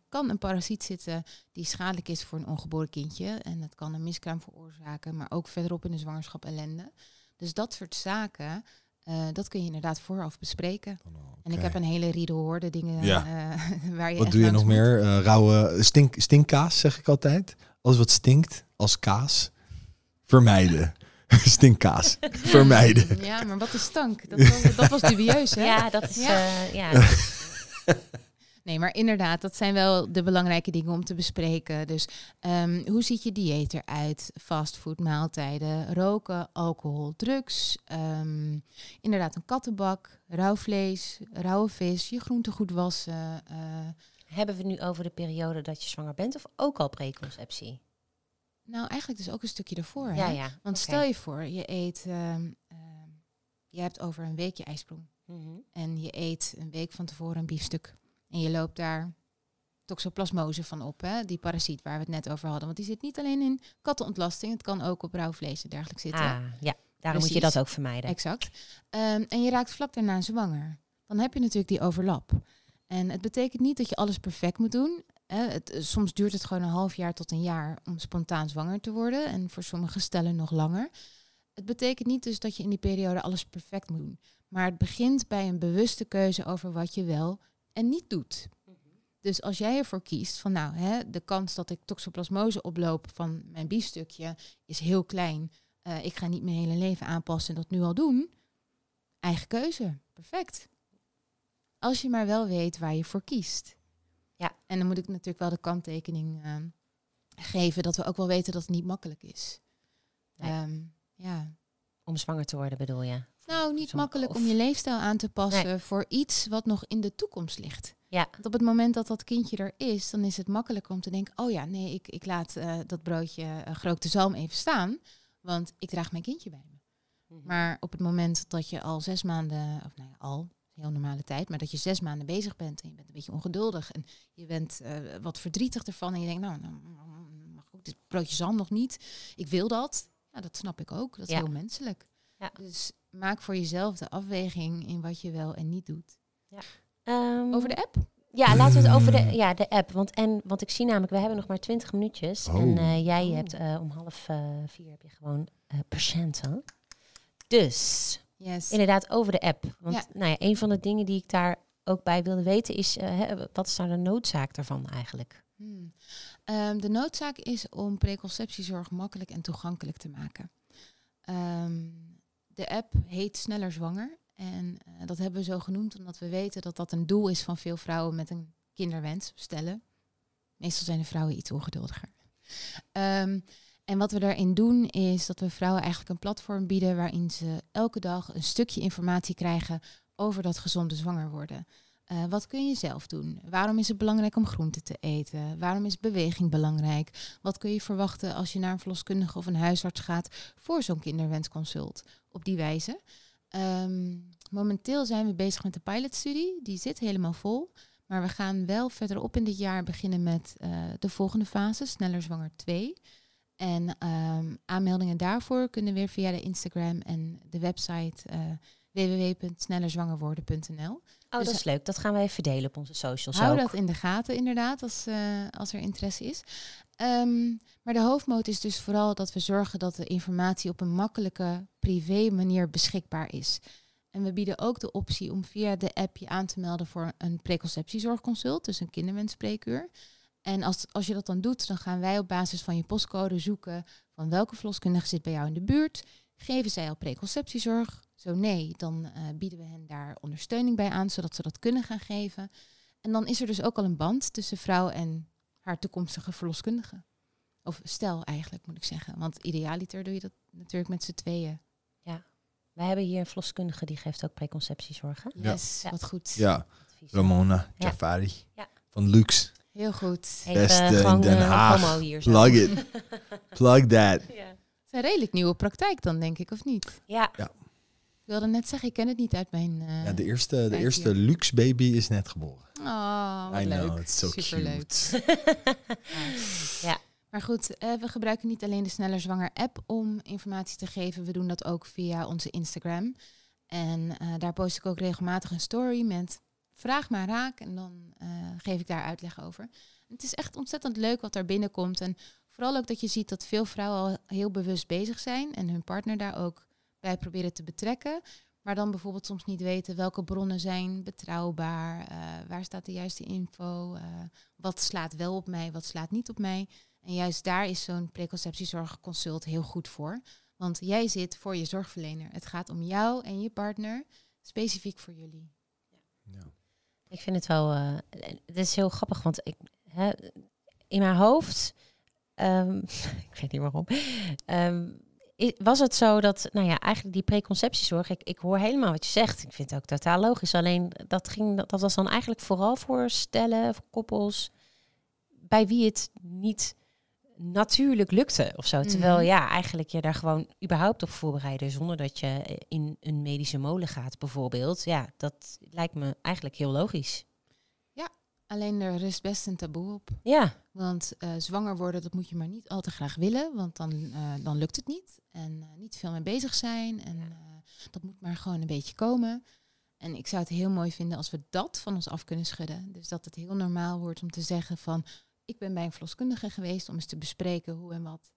kan een parasiet zitten die schadelijk is voor een ongeboren kindje. En dat kan een miskraam veroorzaken, maar ook verderop in de zwangerschap ellende. Dus dat soort zaken, eh, dat kun je inderdaad vooraf bespreken. En ik heb een hele riedel hoorde dingen Ja. eh, (laughs) waar je Wat echt doe je nog moet. meer? Eh, rauwe stink, stinkkaas, zeg ik altijd. Alles wat stinkt als kaas, vermijden. (laughs) stinkkaas, vermijden. (laughs) Ja, maar wat is stank? Dat was, dat was dubieus, hè? Ja, dat is... Ja. eh, ja. (laughs) Nee, maar inderdaad, dat zijn wel de belangrijke dingen om te bespreken. Dus ehm, hoe ziet je dieet eruit? Fastfood, maaltijden, roken, alcohol, drugs. ehm, inderdaad, een kattenbak, rauw vlees, rauwe vis, je groenten goed wassen. eh, Hebben we nu over de periode dat je zwanger bent of ook al preconceptie? Nou, eigenlijk dus ook een stukje ervoor. Ja, hè? ja. Want stel je voor, je eet, ehm, ehm, je hebt over een week je ijsprong. Mhm. En je eet een week van tevoren een biefstuk. En je loopt daar toxoplasmose van op, hè? die parasiet waar we het net over hadden. Want die zit niet alleen in kattenontlasting, het kan ook op rauw vlees en dergelijke zitten. Ah, ja. Daarom moet je dat ook vermijden. Exact. Ehm, en je raakt vlak daarna zwanger. Dan heb je natuurlijk die overlap. En het betekent niet dat je alles perfect moet doen. Hè. Het, eh, soms duurt het gewoon een half jaar tot een jaar om spontaan zwanger te worden. En voor sommige stellen nog langer. Het betekent niet dus dat je in die periode alles perfect moet doen. Maar het begint bij een bewuste keuze over wat je wel en niet doet. Dus als jij ervoor kiest van nou, hè, de kans dat ik toxoplasmose oploop van mijn biefstukje is heel klein. Eh, ik ga niet mijn hele leven aanpassen en dat nu al doen. Eigen keuze. Perfect. Als je maar wel weet waar je voor kiest. Ja. En dan moet ik natuurlijk wel de kanttekening eh, geven dat we ook wel weten dat het niet makkelijk is. Nee. Ehm, ja. Om zwanger te worden bedoel je? Nou, niet makkelijk of- om je leefstijl aan te passen voor iets wat nog in de toekomst ligt. Ja. Want op het moment dat dat kindje er is, dan is het makkelijker om te denken: oh ja, nee, ik, ik laat eh, dat broodje uh, gerookte zalm even staan, want ik draag mijn kindje bij me. Maar op het moment dat je al zes maanden, of nou ja, al, heel normale tijd, maar dat je zes maanden bezig bent en je bent een beetje ongeduldig en je bent eh, wat verdrietig ervan en je denkt: nou, nou mag ook dit broodje zalm nog niet, ik wil dat. Ja, dat snap ik ook. Dat is Ja. heel menselijk. Ja. Dus maak voor jezelf de afweging in wat je wel en niet doet. Ehm, Over de app? Ja, laten we het over de, ja, de app. Want, en, want ik zie namelijk, we hebben nog maar 20 minuutjes. Oh. En eh, jij Oh. hebt eh, om half vier heb je gewoon eh patiënten. Dus Yes. inderdaad over de app. Want Ja. nou ja, een van de dingen die ik daar ook bij wilde weten is, eh, hè, wat is nou de noodzaak daarvan eigenlijk? Hmm. Ehm, de noodzaak is om preconceptiezorg makkelijk en toegankelijk te maken. Ehm, de app heet Sneller Zwanger. En eh, dat hebben we zo genoemd omdat we weten dat dat een doel is van veel vrouwen met een kinderwens stellen. Meestal zijn de vrouwen iets ongeduldiger. Ehm, en wat we daarin doen is dat we vrouwen eigenlijk een platform bieden waarin ze elke dag een stukje informatie krijgen over dat gezonde zwanger worden. Eh, wat kun je zelf doen? Waarom is het belangrijk om groenten te eten? Waarom is beweging belangrijk? Wat kun je verwachten als je naar een verloskundige of een huisarts gaat voor zo'n kinderwensconsult? Op die wijze. Ehm, momenteel zijn we bezig met de pilotstudie. Die zit helemaal vol. Maar we gaan wel verderop in dit jaar beginnen met eh, de volgende fase, Sneller Zwanger 2. En ehm, aanmeldingen daarvoor kunnen weer via de Instagram en de website eh www.snellerzwangerworden.nl. Oh, Dus- dat is leuk. Dat gaan we even delen op onze socials Hou ook. dat in de gaten inderdaad, als, eh, als er interesse is. Ehm, maar de hoofdmoot is dus vooral dat we zorgen dat de informatie op een makkelijke, privé manier beschikbaar is. En we bieden ook de optie om via de app je aan te melden voor een preconceptiezorgconsult, dus een kinderwenspreekuur. En als, als je dat dan doet, dan gaan wij op basis van je postcode zoeken van welke verloskundige zit bij jou in de buurt. Geven zij al preconceptiezorg? Zo nee, dan eh, bieden we hen daar ondersteuning bij aan, zodat ze dat kunnen gaan geven. En dan is er dus ook al een band tussen vrouw en haar toekomstige verloskundige. Of stel eigenlijk, moet ik zeggen. Want idealiter doe je dat natuurlijk met z'n tweeën. We hebben hier een verloskundige die geeft ook preconceptiezorg. hè? Ja. Yes, Ja. wat goed. Ja, Advies. Ramona Ja. Jafari Ja. van Lux. Heel goed. Even Beste in gewoon Den eh, Haag. hier zo. Plug it. (laughs) Plug that. Ja. Het is een redelijk nieuwe praktijk dan, denk ik, of niet? Ja, Ik wilde net zeggen, ik ken het niet uit mijn... eh, Ja, de eerste, de eerste hier. Lux baby is net geboren. Oh, wat I leuk. know, it's so Superleuk. cute. (laughs) Ja. Maar goed, eh, we gebruiken niet alleen de Sneller Zwanger app om informatie te geven. We doen dat ook via onze Instagram. En eh, daar post ik ook regelmatig een story met vraag maar raak. En dan eh, geef ik daar uitleg over. Het is echt ontzettend leuk wat daar binnenkomt. En vooral ook dat je ziet dat veel vrouwen al heel bewust bezig zijn. En hun partner daar ook bij proberen te betrekken. Maar dan bijvoorbeeld soms niet weten welke bronnen zijn betrouwbaar. eh, waar staat de juiste info? eh, wat slaat wel op mij, wat slaat niet op mij? En juist daar is zo'n preconceptiezorgconsult heel goed voor. Want jij zit voor je zorgverlener. Het gaat om jou en je partner, specifiek voor jullie. Ja. Ik vind het wel... eh, het is heel grappig, want ik, hè, in mijn hoofd... ehm, (laughs) ik weet niet waarom... ehm, was het zo dat, nou ja, eigenlijk die preconceptiezorg, ik, ik hoor helemaal wat je zegt. Ik vind het ook totaal logisch. Alleen dat, ging, dat, dat was dan eigenlijk vooral voor stellen, voor koppels, bij wie het niet natuurlijk lukte of zo. Terwijl Mhm. ja, eigenlijk je daar gewoon überhaupt op voorbereiden zonder dat je in een medische molen gaat bijvoorbeeld. Ja, dat lijkt me eigenlijk heel logisch. Alleen er rust best een taboe op. Ja, Want eh, zwanger worden, dat moet je maar niet al te graag willen, want dan, eh, dan lukt het niet. En eh, niet veel mee bezig zijn. En eh, dat moet maar gewoon een beetje komen. En ik zou het heel mooi vinden als we dat van ons af kunnen schudden. Dus dat het heel normaal wordt om te zeggen van... ik ben bij een verloskundige geweest om eens te bespreken hoe en wat.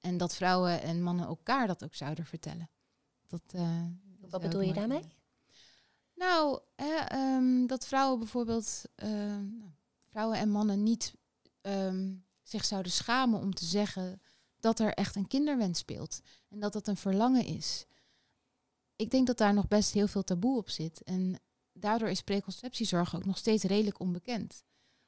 En dat vrouwen en mannen elkaar dat ook zouden vertellen. Dat, eh, wat bedoel je daarmee? Nou, ehm, dat vrouwen bijvoorbeeld... eh, nou, vrouwen en mannen niet ehm, zich zouden schamen om te zeggen dat er echt een kinderwens speelt en dat dat een verlangen is. Ik denk dat daar nog best heel veel taboe op zit. En daardoor is preconceptiezorg ook nog steeds redelijk onbekend.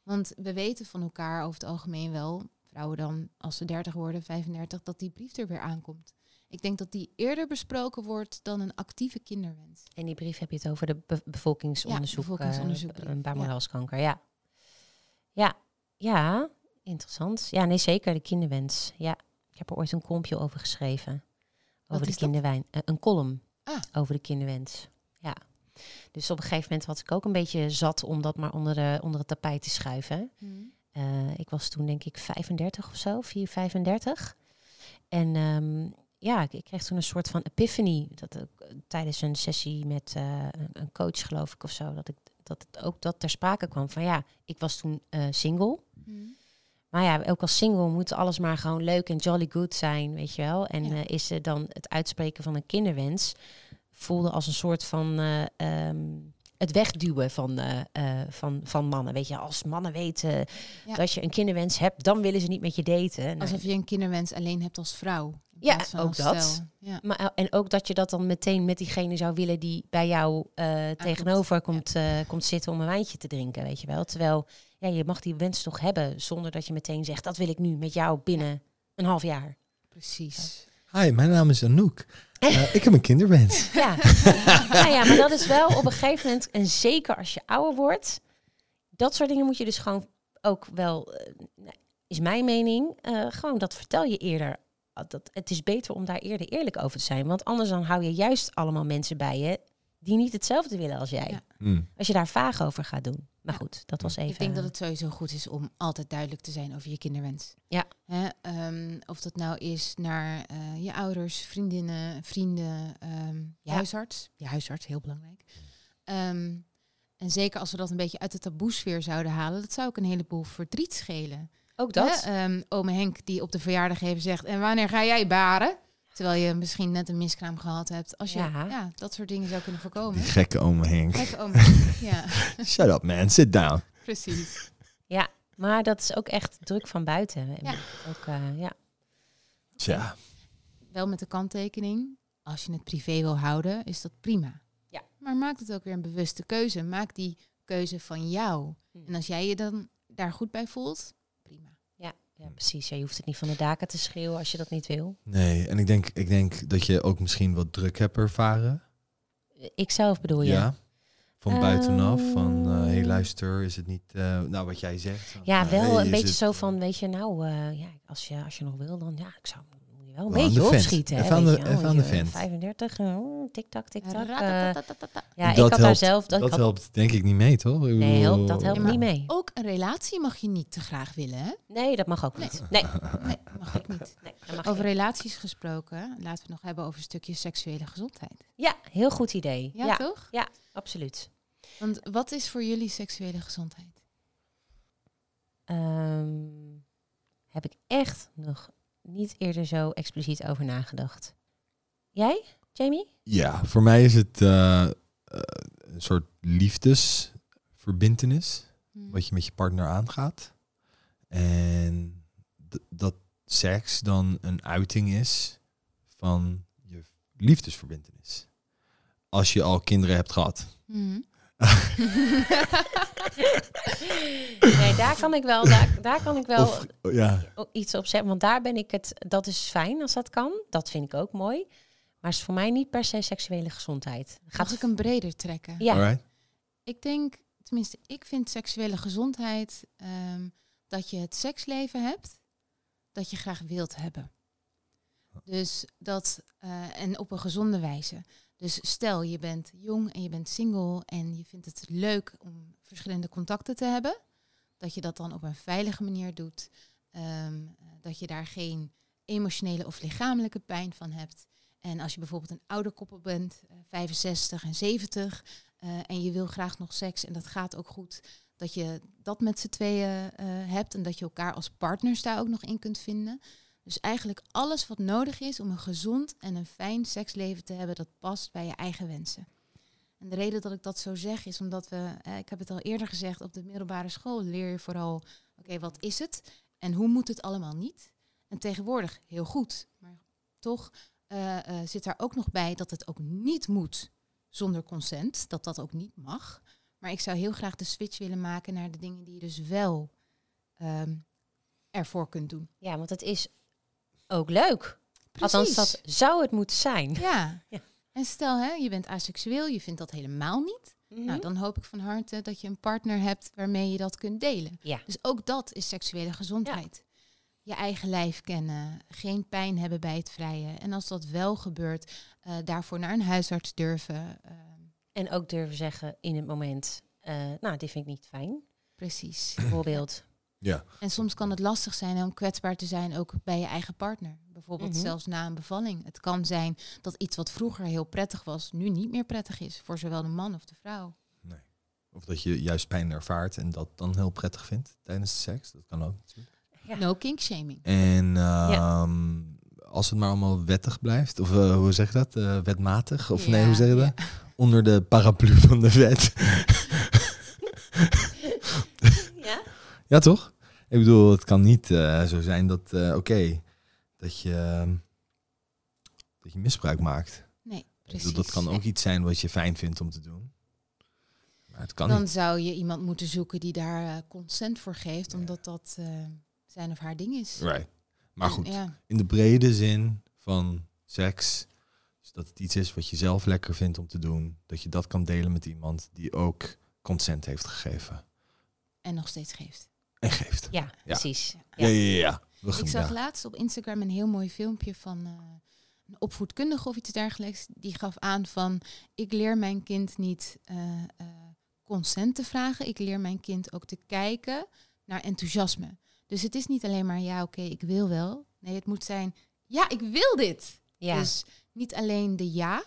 Want we weten van elkaar over het algemeen wel, vrouwen dan als ze 30 worden, 35, dat die brief er weer aankomt. Ik denk dat die eerder besproken wordt dan een actieve kinderwens. En die brief heb je het over de be- bevolkingsonderzoek, Ja, bevolkingsonderzoek, eh, ja. baarmoederhalskanker. Ja. ja, ja, interessant. Ja, nee, zeker de kinderwens. Ja, ik heb er ooit een kolompje over geschreven. Over de kinderwijn. Eh, een column Ah. over de kinderwens. Ja. Dus op een gegeven moment was ik ook een beetje zat om dat maar onder, de, onder het tapijt te schuiven. Eh, ik was toen denk ik 35 of zo, 4, 35. En ehm, ja, ik, ik kreeg toen een soort van epiphany. Dat eh, tijdens een sessie met eh, een, coach, geloof ik, of zo. Dat, ik, dat het ook dat ter sprake kwam van ja, ik was toen single. Maar ja, ook als single moet alles maar gewoon leuk en jolly good zijn, weet je wel. En Ja. is er dan het uitspreken van een kinderwens voelde als een soort van eh, ehm, het wegduwen van, eh, eh, van, van mannen. Weet je, als mannen weten Ja. dat je een kinderwens hebt, dan willen ze niet met je daten. Nou, Alsof je een kinderwens alleen hebt als vrouw. Ja, ook dat. Ja. maar, en ook dat je dat dan meteen met diegene zou willen die bij jou tegenover komt, komt zitten om een wijntje te drinken, weet je wel. Terwijl ja, je mag die wens toch hebben zonder dat je meteen zegt, dat wil ik nu met jou binnen een half jaar. Precies. Hi, mijn naam is Anouk. Eh, (laughs) ik heb een kinderwens. Ja. (laughs) nou ja, maar dat is wel op een gegeven moment, en zeker als je ouder wordt, dat soort dingen moet je dus gewoon ook wel, eh, nou, is mijn mening, eh, gewoon dat vertel je eerder. Dat, het is beter om daar eerder eerlijk over te zijn, want anders dan hou je juist allemaal mensen bij je die niet hetzelfde willen als jij. Ja. Hmm. Als je daar vaag over gaat doen. Maar goed, dat was even. Ik denk dat het sowieso goed is om altijd duidelijk te zijn over je kinderwens. Ja. Hè, ehm, of dat nou is naar eh, je ouders, vriendinnen, vrienden, ehm, je Ja. huisarts. Je huisarts, heel belangrijk. Ehm, en zeker als we dat een beetje uit de taboesfeer zouden halen, dat zou ook een heleboel verdriet schelen. ook dat. Hè, ome Henk die op de verjaardag even zegt, en wanneer ga jij baren? Terwijl je misschien net een miskraam gehad hebt. Als je Ja. ja. dat soort dingen zou kunnen voorkomen. Die gekke ome Henk. Ome (laughs) Henk. Ja, (laughs) Shut up man, sit down. precies. Maar dat is ook echt druk van buiten. Ja. Ook, eh, ja. Tja. wel met de kanttekening. Als je het privé wil houden, is dat prima. Ja. Maar maak het ook weer een bewuste keuze. Maak die keuze van jou. Hm. En als jij je dan daar goed bij voelt. Ja, ja, precies. Ja, je hoeft het niet van de daken te schreeuwen als je dat niet wil. Nee, en ik denk, ik denk dat je ook misschien wat druk hebt ervaren. Ik zelf bedoel je? Ja. Van buitenaf, van Eh. hé hey, luister, is het niet, eh, nou wat jij zegt. Ja, eh, wel hey, een beetje het, zo eh, van, weet je, nou, eh, ja, als je, als je nog wil, dan ja, ik zou wel een beetje opschieten. hè, Even aan de- je wel, even aan de weet je, vent. 35, eh, oh, tik-tak, tik-tak. eh, ja, ik Dat had daar helpt- zelf... Dat, helpt denk ik niet mee, toch? Nee, dat helpt Ja, niet mee. Ook een relatie mag je niet te graag willen, hè? Nee, dat mag ook niet. Nee, Nee, mag ook niet. nee dat mag Over relaties gesproken, laten we het nog hebben over een stukje seksuele gezondheid. Ja, heel goed idee. Ja, Ja, toch? absoluut. Want wat is voor jullie seksuele gezondheid? Ehm, heb ik echt nog niet eerder zo expliciet over nagedacht. Jij, Jamie? Ja, voor mij is het eh, eh, een soort liefdesverbintenis. Hm. Wat je met je partner aangaat. En dat seks dan een uiting is van je liefdesverbintenis. Als je al kinderen hebt gehad. Hm. (laughs) (laughs) (laughs) nee, daar kan ik wel, daar, daar kan ik wel Of, ja, iets op zeggen. Want daar ben ik het, dat is fijn als dat kan. Dat vind ik ook mooi. Maar is voor mij niet per se seksuele gezondheid. Mag Gaat ik hem breder trekken? Ja, alright. Ik denk, tenminste, ik vind seksuele gezondheid ehm, dat je het seksleven hebt dat je graag wilt hebben. Dus dat, eh, en op een gezonde wijze. Dus stel je bent jong en je bent single en je vindt het leuk om verschillende contacten te hebben, dat je dat dan op een veilige manier doet. Ehm, dat je daar geen emotionele of lichamelijke pijn van hebt. En als je bijvoorbeeld een oude koppel bent, eh, 65 en 70, eh, en je wil graag nog seks en dat gaat ook goed, dat je dat met z'n tweeën eh, hebt en dat je elkaar als partners daar ook nog in kunt vinden. Dus eigenlijk alles wat nodig is om een gezond en een fijn seksleven te hebben, dat past bij je eigen wensen. En de reden dat ik dat zo zeg is omdat we, eh, ik heb het al eerder gezegd, op de middelbare school leer je vooral, oké, wat is het en hoe moet het allemaal niet? En tegenwoordig heel goed, maar toch eh, eh, zit daar ook nog bij dat het ook niet moet zonder consent, dat dat ook niet mag. Maar ik zou heel graag de switch willen maken naar de dingen die je dus wel ehm, ervoor kunt doen. Ja, want het is ook leuk. Althans, dat zou het moeten zijn. Ja. (laughs) Ja. En stel, hè, je bent asexueel, je vindt dat helemaal niet. Mhm. Nou, dan hoop ik van harte dat je een partner hebt waarmee je dat kunt delen. Ja. Dus ook dat is seksuele gezondheid. Je eigen lijf kennen, geen pijn hebben bij het vrije. En als dat wel gebeurt, eh, daarvoor naar een huisarts durven. eh, En ook durven zeggen in het moment, eh, nou, dit vind ik niet fijn. precies. Bijvoorbeeld. Ja. En soms kan het lastig zijn om kwetsbaar te zijn ook bij je eigen partner. Bijvoorbeeld Mhm. zelfs na een bevalling. Het kan zijn dat iets wat vroeger heel prettig was, nu niet meer prettig is voor zowel de man of de vrouw. Nee. Of dat je juist pijn ervaart en dat dan heel prettig vindt tijdens de seks. Dat kan ook natuurlijk. Ja. No kink shaming. En ehm, als het maar allemaal wettig blijft, of eh, hoe zeg je dat? Eh, wetmatig? Of nee, hoe zeg je ja. dat? Onder de paraplu van de wet. (laughs) Ja? toch? Ik bedoel, het kan niet eh, zo zijn dat, eh, oké, dat je ehm, dat je misbruik maakt. Nee, Ik precies. bedoel, dat kan ook iets zijn wat je fijn vindt om te doen. Maar het kan Dan niet. zou je iemand moeten zoeken die daar eh, consent voor geeft, omdat dat zijn of haar ding is. Right. Maar goed, Ja, in de brede zin van seks, dus dat het iets is wat je zelf lekker vindt om te doen, dat je dat kan delen met iemand die ook consent heeft gegeven en nog steeds geeft. En geeft. Ja, precies. Ja, ja, ja. ja. We gaan- Ik zag ja. laatst op Instagram een heel mooi filmpje van eh, een opvoedkundige of iets dergelijks. Die gaf aan van, ik leer mijn kind niet eh, eh, consent te vragen. Ik leer mijn kind ook te kijken naar enthousiasme. Dus het is niet alleen maar, ja oké, ik wil wel. Nee, het moet zijn, ja, ik wil dit. Ja. Dus niet alleen de ja,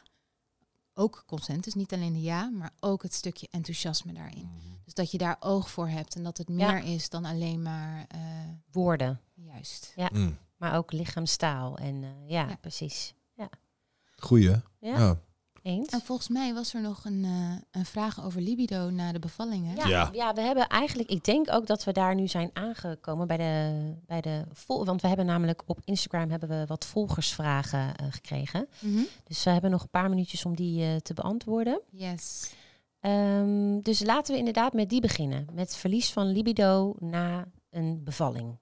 ook consent, dus niet alleen de ja, maar ook het stukje enthousiasme daarin. Mhm. Dus dat je daar oog voor hebt en dat het Ja. meer is dan alleen maar eh, Woorden, juist. Mm. maar ook lichaamstaal. En eh, ja, Ja. precies. Goeie. Ja, Ja. Eens. En volgens mij was er nog een, eh, een vraag over libido na de bevalling. Hè? Ja, Ja. ja. we hebben eigenlijk, ik denk ook dat we daar nu zijn aangekomen bij de, bij de vol, want we hebben namelijk op Instagram hebben we wat volgersvragen eh, gekregen. Mhm. Dus we hebben nog een paar minuutjes om die eh, te beantwoorden. Yes. Ehm, dus laten we inderdaad met die beginnen, met verlies van libido na een bevalling.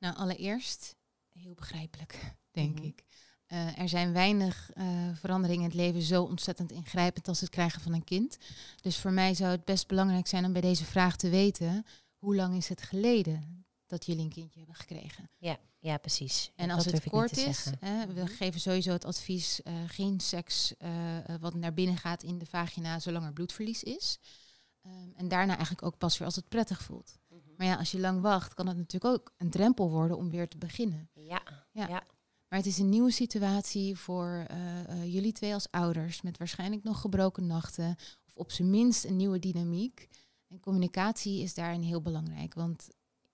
Nou, allereerst, heel begrijpelijk, denk Mhm. ik. Eh, er zijn weinig eh, veranderingen in het leven zo ontzettend ingrijpend als het krijgen van een kind. Dus voor mij zou het best belangrijk zijn om bij deze vraag te weten... hoe lang is het geleden dat jullie een kindje hebben gekregen? Ja, precies. En als het kort is, we Mhm. geven sowieso het advies eh, geen seks wat naar binnen gaat in de vagina zolang er bloedverlies is. Ehm, en daarna eigenlijk ook pas weer als het prettig voelt. Mhm. Maar ja, als je lang wacht, kan het natuurlijk ook een drempel worden om weer te beginnen. Ja, Maar het is een nieuwe situatie voor eh, eh, jullie twee als ouders, met waarschijnlijk nog gebroken nachten, of op zijn minst een nieuwe dynamiek. En communicatie is daarin heel belangrijk, want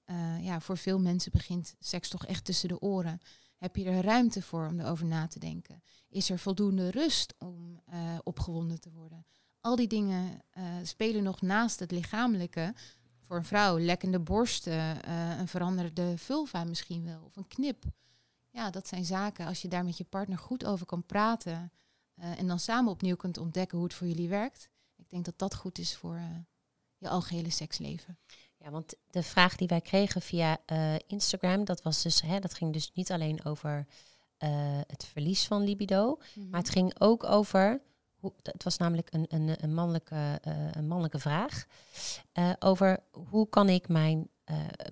eh, ja, voor veel mensen begint seks toch echt tussen de oren. Heb je er ruimte voor om erover na te denken? Is er voldoende rust om opgewonden te worden? Al die dingen spelen nog naast het lichamelijke. Voor een vrouw, lekkende borsten, een veranderde vulva misschien wel, of een knip. Ja, dat zijn zaken. Als je daar met je partner goed over kan praten eh, en dan samen opnieuw kunt ontdekken hoe het voor jullie werkt. Ik denk dat dat goed is voor eh, je algehele seksleven. Ja, want de vraag die wij kregen via eh, Instagram, dat was dus, hè, dat ging dus niet alleen over het verlies van libido, maar het ging ook over, hoe, het was namelijk een, een, een, mannelijke, een mannelijke vraag, over hoe kan ik mijn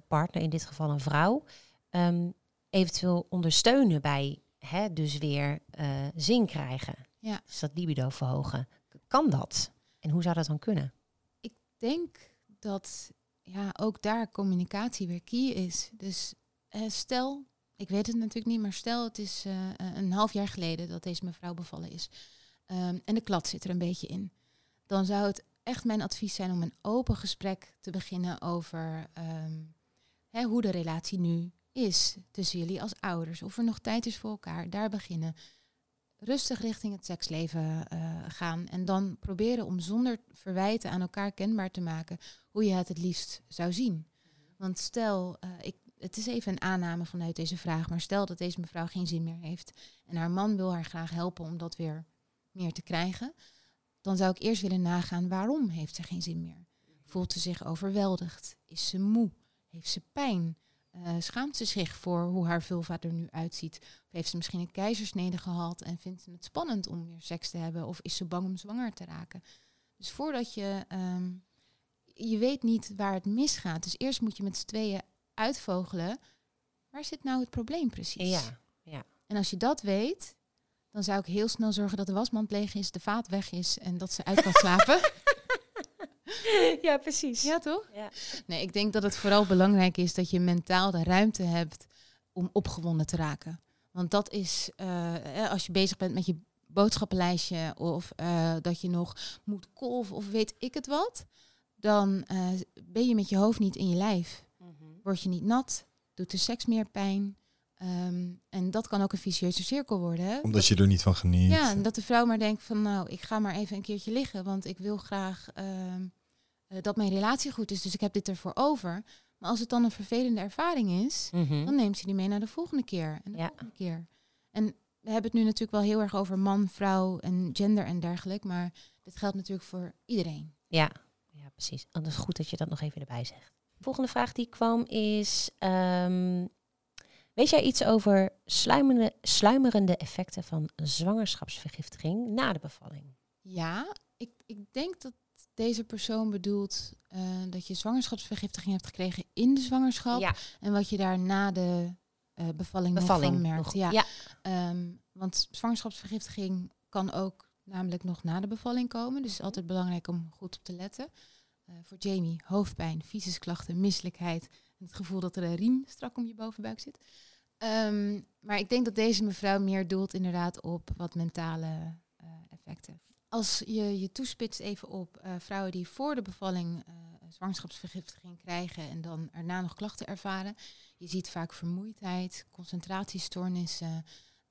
partner, in dit geval een vrouw, ehm, eventueel ondersteunen bij hè, dus weer eh, zin krijgen. Ja. Dus dat libido verhogen. Kan dat? En hoe zou dat dan kunnen? Ik denk dat ja, ook daar communicatie weer key is. Dus eh, stel, ik weet het natuurlijk niet, maar stel het is eh, een half jaar geleden dat deze mevrouw bevallen is. Ehm, en de klad zit er een beetje in. Dan zou het echt mijn advies zijn om een open gesprek te beginnen over ehm, hè, hoe de relatie nu is tussen jullie als ouders. Of er nog tijd is voor elkaar. Daar beginnen. rustig richting het seksleven eh, gaan. En dan proberen om zonder verwijten aan elkaar kenbaar te maken hoe je het het liefst zou zien. Want stel, eh, ik, het is even een aanname vanuit deze vraag, maar stel dat deze mevrouw geen zin meer heeft en haar man wil haar graag helpen om dat weer meer te krijgen, dan zou ik eerst willen nagaan waarom heeft ze geen zin meer. Voelt ze zich overweldigd? Is ze moe? Heeft ze pijn? Uh, schaamt ze zich voor hoe haar vulva er nu uitziet? Of heeft ze misschien een keizersnede gehad en vindt ze het spannend om weer seks te hebben? Of is ze bang om zwanger te raken? Dus voordat je... Um, je weet niet waar het misgaat. Dus eerst moet je met z'n tweeën uitvogelen. Waar zit nou het probleem precies? Ja, ja. En als je dat weet, dan zou ik heel snel zorgen dat de wasmand leeg is, de vaat weg is en dat ze uit kan slapen. (laughs) (laughs) ja, precies. Ja, toch? Ja. Nee, ik denk dat het vooral belangrijk is dat je mentaal de ruimte hebt om opgewonden te raken. Want dat is, uh, als je bezig bent met je boodschappenlijstje of uh, dat je nog moet kolven of weet ik het wat, dan uh, ben je met je hoofd niet in je lijf. Mm -hmm. Word je niet nat, doet de seks meer pijn. Um, en dat kan ook een vicieuze cirkel worden. Hè? Omdat je er niet van geniet. Ja, en dat de vrouw maar denkt van nou, ik ga maar even een keertje liggen, want ik wil graag um, uh, dat mijn relatie goed is, dus ik heb dit ervoor over. Maar als het dan een vervelende ervaring is, mm -hmm. dan neemt ze die mee naar de volgende keer en de ja. volgende keer. En we hebben het nu natuurlijk wel heel erg over man, vrouw en gender en dergelijke, maar dit geldt natuurlijk voor iedereen. Ja, ja precies. En dat is goed dat je dat nog even erbij zegt. De volgende vraag die kwam is... Um, Weet jij iets over sluimerende, sluimerende effecten van zwangerschapsvergiftiging na de bevalling? Ja, ik, ik denk dat deze persoon bedoelt uh, dat je zwangerschapsvergiftiging hebt gekregen in de zwangerschap. Ja. En wat je daar na de uh, bevalling, bevalling nog van merkt. nog. Ja. Ja. Um, want zwangerschapsvergiftiging kan ook namelijk nog na de bevalling komen. Dus het is altijd belangrijk om goed op te letten. Uh, voor Jamie, hoofdpijn, visusklachten, misselijkheid het gevoel dat er een riem strak om je bovenbuik zit. Um, maar ik denk dat deze mevrouw meer doelt inderdaad op wat mentale effecten. Als je je toespitst even op uh, vrouwen die voor de bevalling uh, zwangerschapsvergiftiging krijgen en dan erna nog klachten ervaren. Je ziet vaak vermoeidheid, concentratiestoornissen.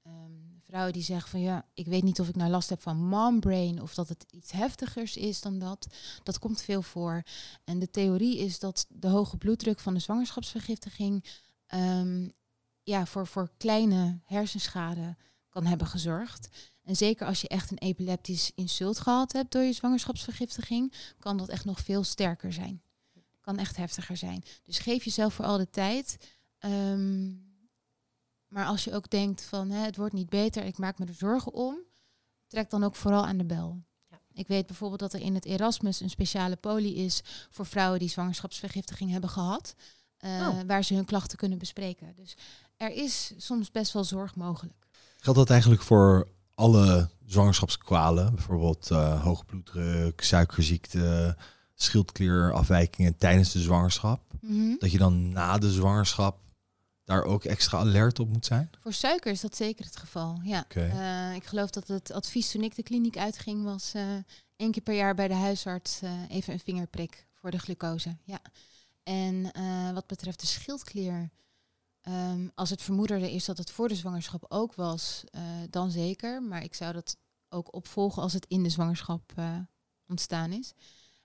Um, vrouwen die zeggen van ja, ik weet niet of ik nou last heb van mombrain of dat het iets heftigers is dan dat. Dat komt veel voor. En de theorie is dat de hoge bloeddruk van de zwangerschapsvergiftiging um, ja, voor, voor kleine hersenschade kan hebben gezorgd. En zeker als je echt een epileptisch insult gehad hebt door je zwangerschapsvergiftiging, kan dat echt nog veel sterker zijn. Kan echt heftiger zijn. Dus geef jezelf vooral de tijd. Um, maar als je ook denkt van hè, het wordt niet beter, ik maak me er zorgen om, trek dan ook vooral aan de bel. Ja. Ik weet bijvoorbeeld dat er in het Erasmus een speciale poli is voor vrouwen die zwangerschapsvergiftiging hebben gehad, uh, oh. waar ze hun klachten kunnen bespreken. Dus er is soms best wel zorg mogelijk. Geldt dat eigenlijk voor alle zwangerschapskwalen, bijvoorbeeld uh, hoge bloeddruk, suikerziekte, schildklierafwijkingen tijdens de zwangerschap? Mhm. Dat je dan na de zwangerschap daar ook extra alert op moet zijn? Voor suiker is dat zeker het geval. Ja. Okay. Uh, ik geloof dat het advies toen ik de kliniek uitging was uh, één keer per jaar bij de huisarts even een vingerprik voor de glucose. Ja. En wat betreft de schildklier, um, als het vermoeden er is dat het voor de zwangerschap ook was, uh, dan zeker. Maar ik zou dat ook opvolgen als het in de zwangerschap uh, ontstaan is.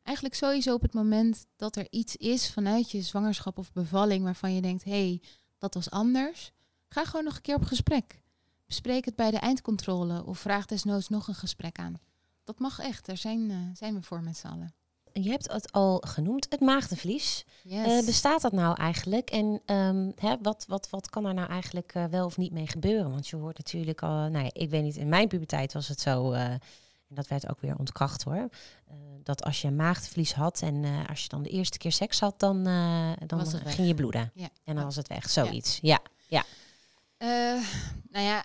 Eigenlijk sowieso op het moment dat er iets is vanuit je zwangerschap of bevalling waarvan je denkt, hé, hey, dat was anders. Ga gewoon nog een keer op gesprek. Bespreek het bij de eindcontrole of vraag desnoods nog een gesprek aan. Dat mag echt, daar zijn, uh, zijn we voor met z'n allen. Je hebt het al genoemd, het maagdenvlies. Yes. Uh, bestaat dat nou eigenlijk? En um, hè, wat, wat, wat kan er nou eigenlijk uh, wel of niet mee gebeuren? Want je hoort natuurlijk al, nou ja, ik weet niet, in mijn puberteit was het zo, uh, en dat werd ook weer ontkracht hoor, dat als je maagdenvlies had en als je dan de eerste keer seks had, dan, dan ging je bloeden. Ja. En dan was het weg, zoiets. Ja, ja. ja. nou ja,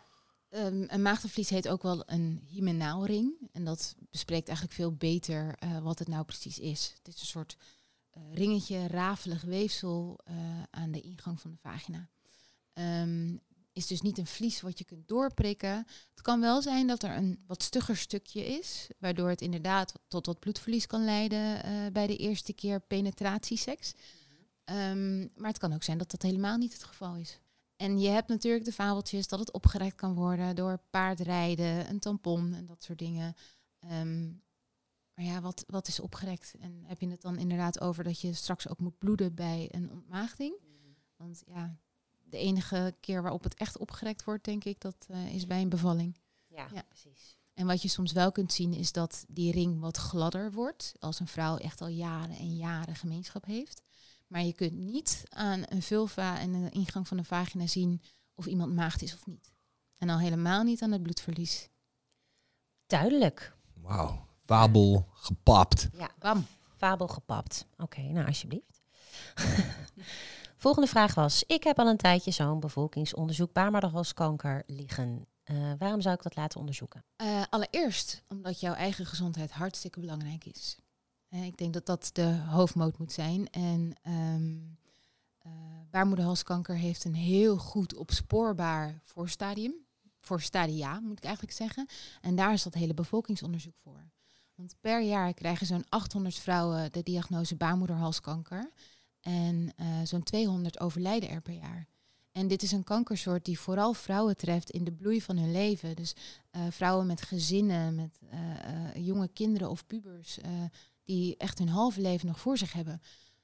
Um, een maagdenvlies heet ook wel een hymenaalring. En dat bespreekt eigenlijk veel beter uh, wat het nou precies is. Het is een soort uh, ringetje, rafelig weefsel uh, aan de ingang van de vagina. Um, is dus niet een vlies wat je kunt doorprikken. Het kan wel zijn dat er een wat stugger stukje is, waardoor het inderdaad tot wat bloedverlies kan leiden bij de eerste keer penetratieseks. Um, maar het kan ook zijn dat dat helemaal niet het geval is. En je hebt natuurlijk de fabeltjes dat het opgerekt kan worden door paardrijden, een tampon en dat soort dingen. Ehm, maar ja, wat, wat is opgerekt? En heb je het dan inderdaad over dat je straks ook moet bloeden bij een ontmaagding? Want ja, de enige keer waarop het echt opgerekt wordt, denk ik, dat eh, is bij een bevalling. Ja, Ja. precies. En wat je soms wel kunt zien, is dat die ring wat gladder wordt. Als een vrouw echt al jaren en jaren gemeenschap heeft. Maar je kunt niet aan een vulva en de ingang van de vagina zien of iemand maagd is of niet. En al helemaal niet aan het bloedverlies. Duidelijk. Wauw. Fabel gepapt. Ja, Bam. fabel gepapt. Oké, nou alsjeblieft. (laughs) Volgende vraag was: Ik heb al een tijdje zo'n bevolkingsonderzoek baarmoederhalskanker liggen. Eh, waarom zou ik dat laten onderzoeken? Eh, allereerst omdat jouw eigen gezondheid hartstikke belangrijk is. Ik denk dat dat de hoofdmoot moet zijn. En ehm eh, baarmoederhalskanker heeft een heel goed opspoorbaar voorstadium. Voor stadia, moet ik eigenlijk zeggen. En daar is dat hele bevolkingsonderzoek voor. Want per jaar krijgen zo'n 800 vrouwen de diagnose baarmoederhalskanker. En eh, zo'n 200 overlijden er per jaar. En dit is een kankersoort die vooral vrouwen treft in de bloei van hun leven. Dus eh, vrouwen met gezinnen, met jonge kinderen of pubers, die echt hun halve leven nog voor zich hebben.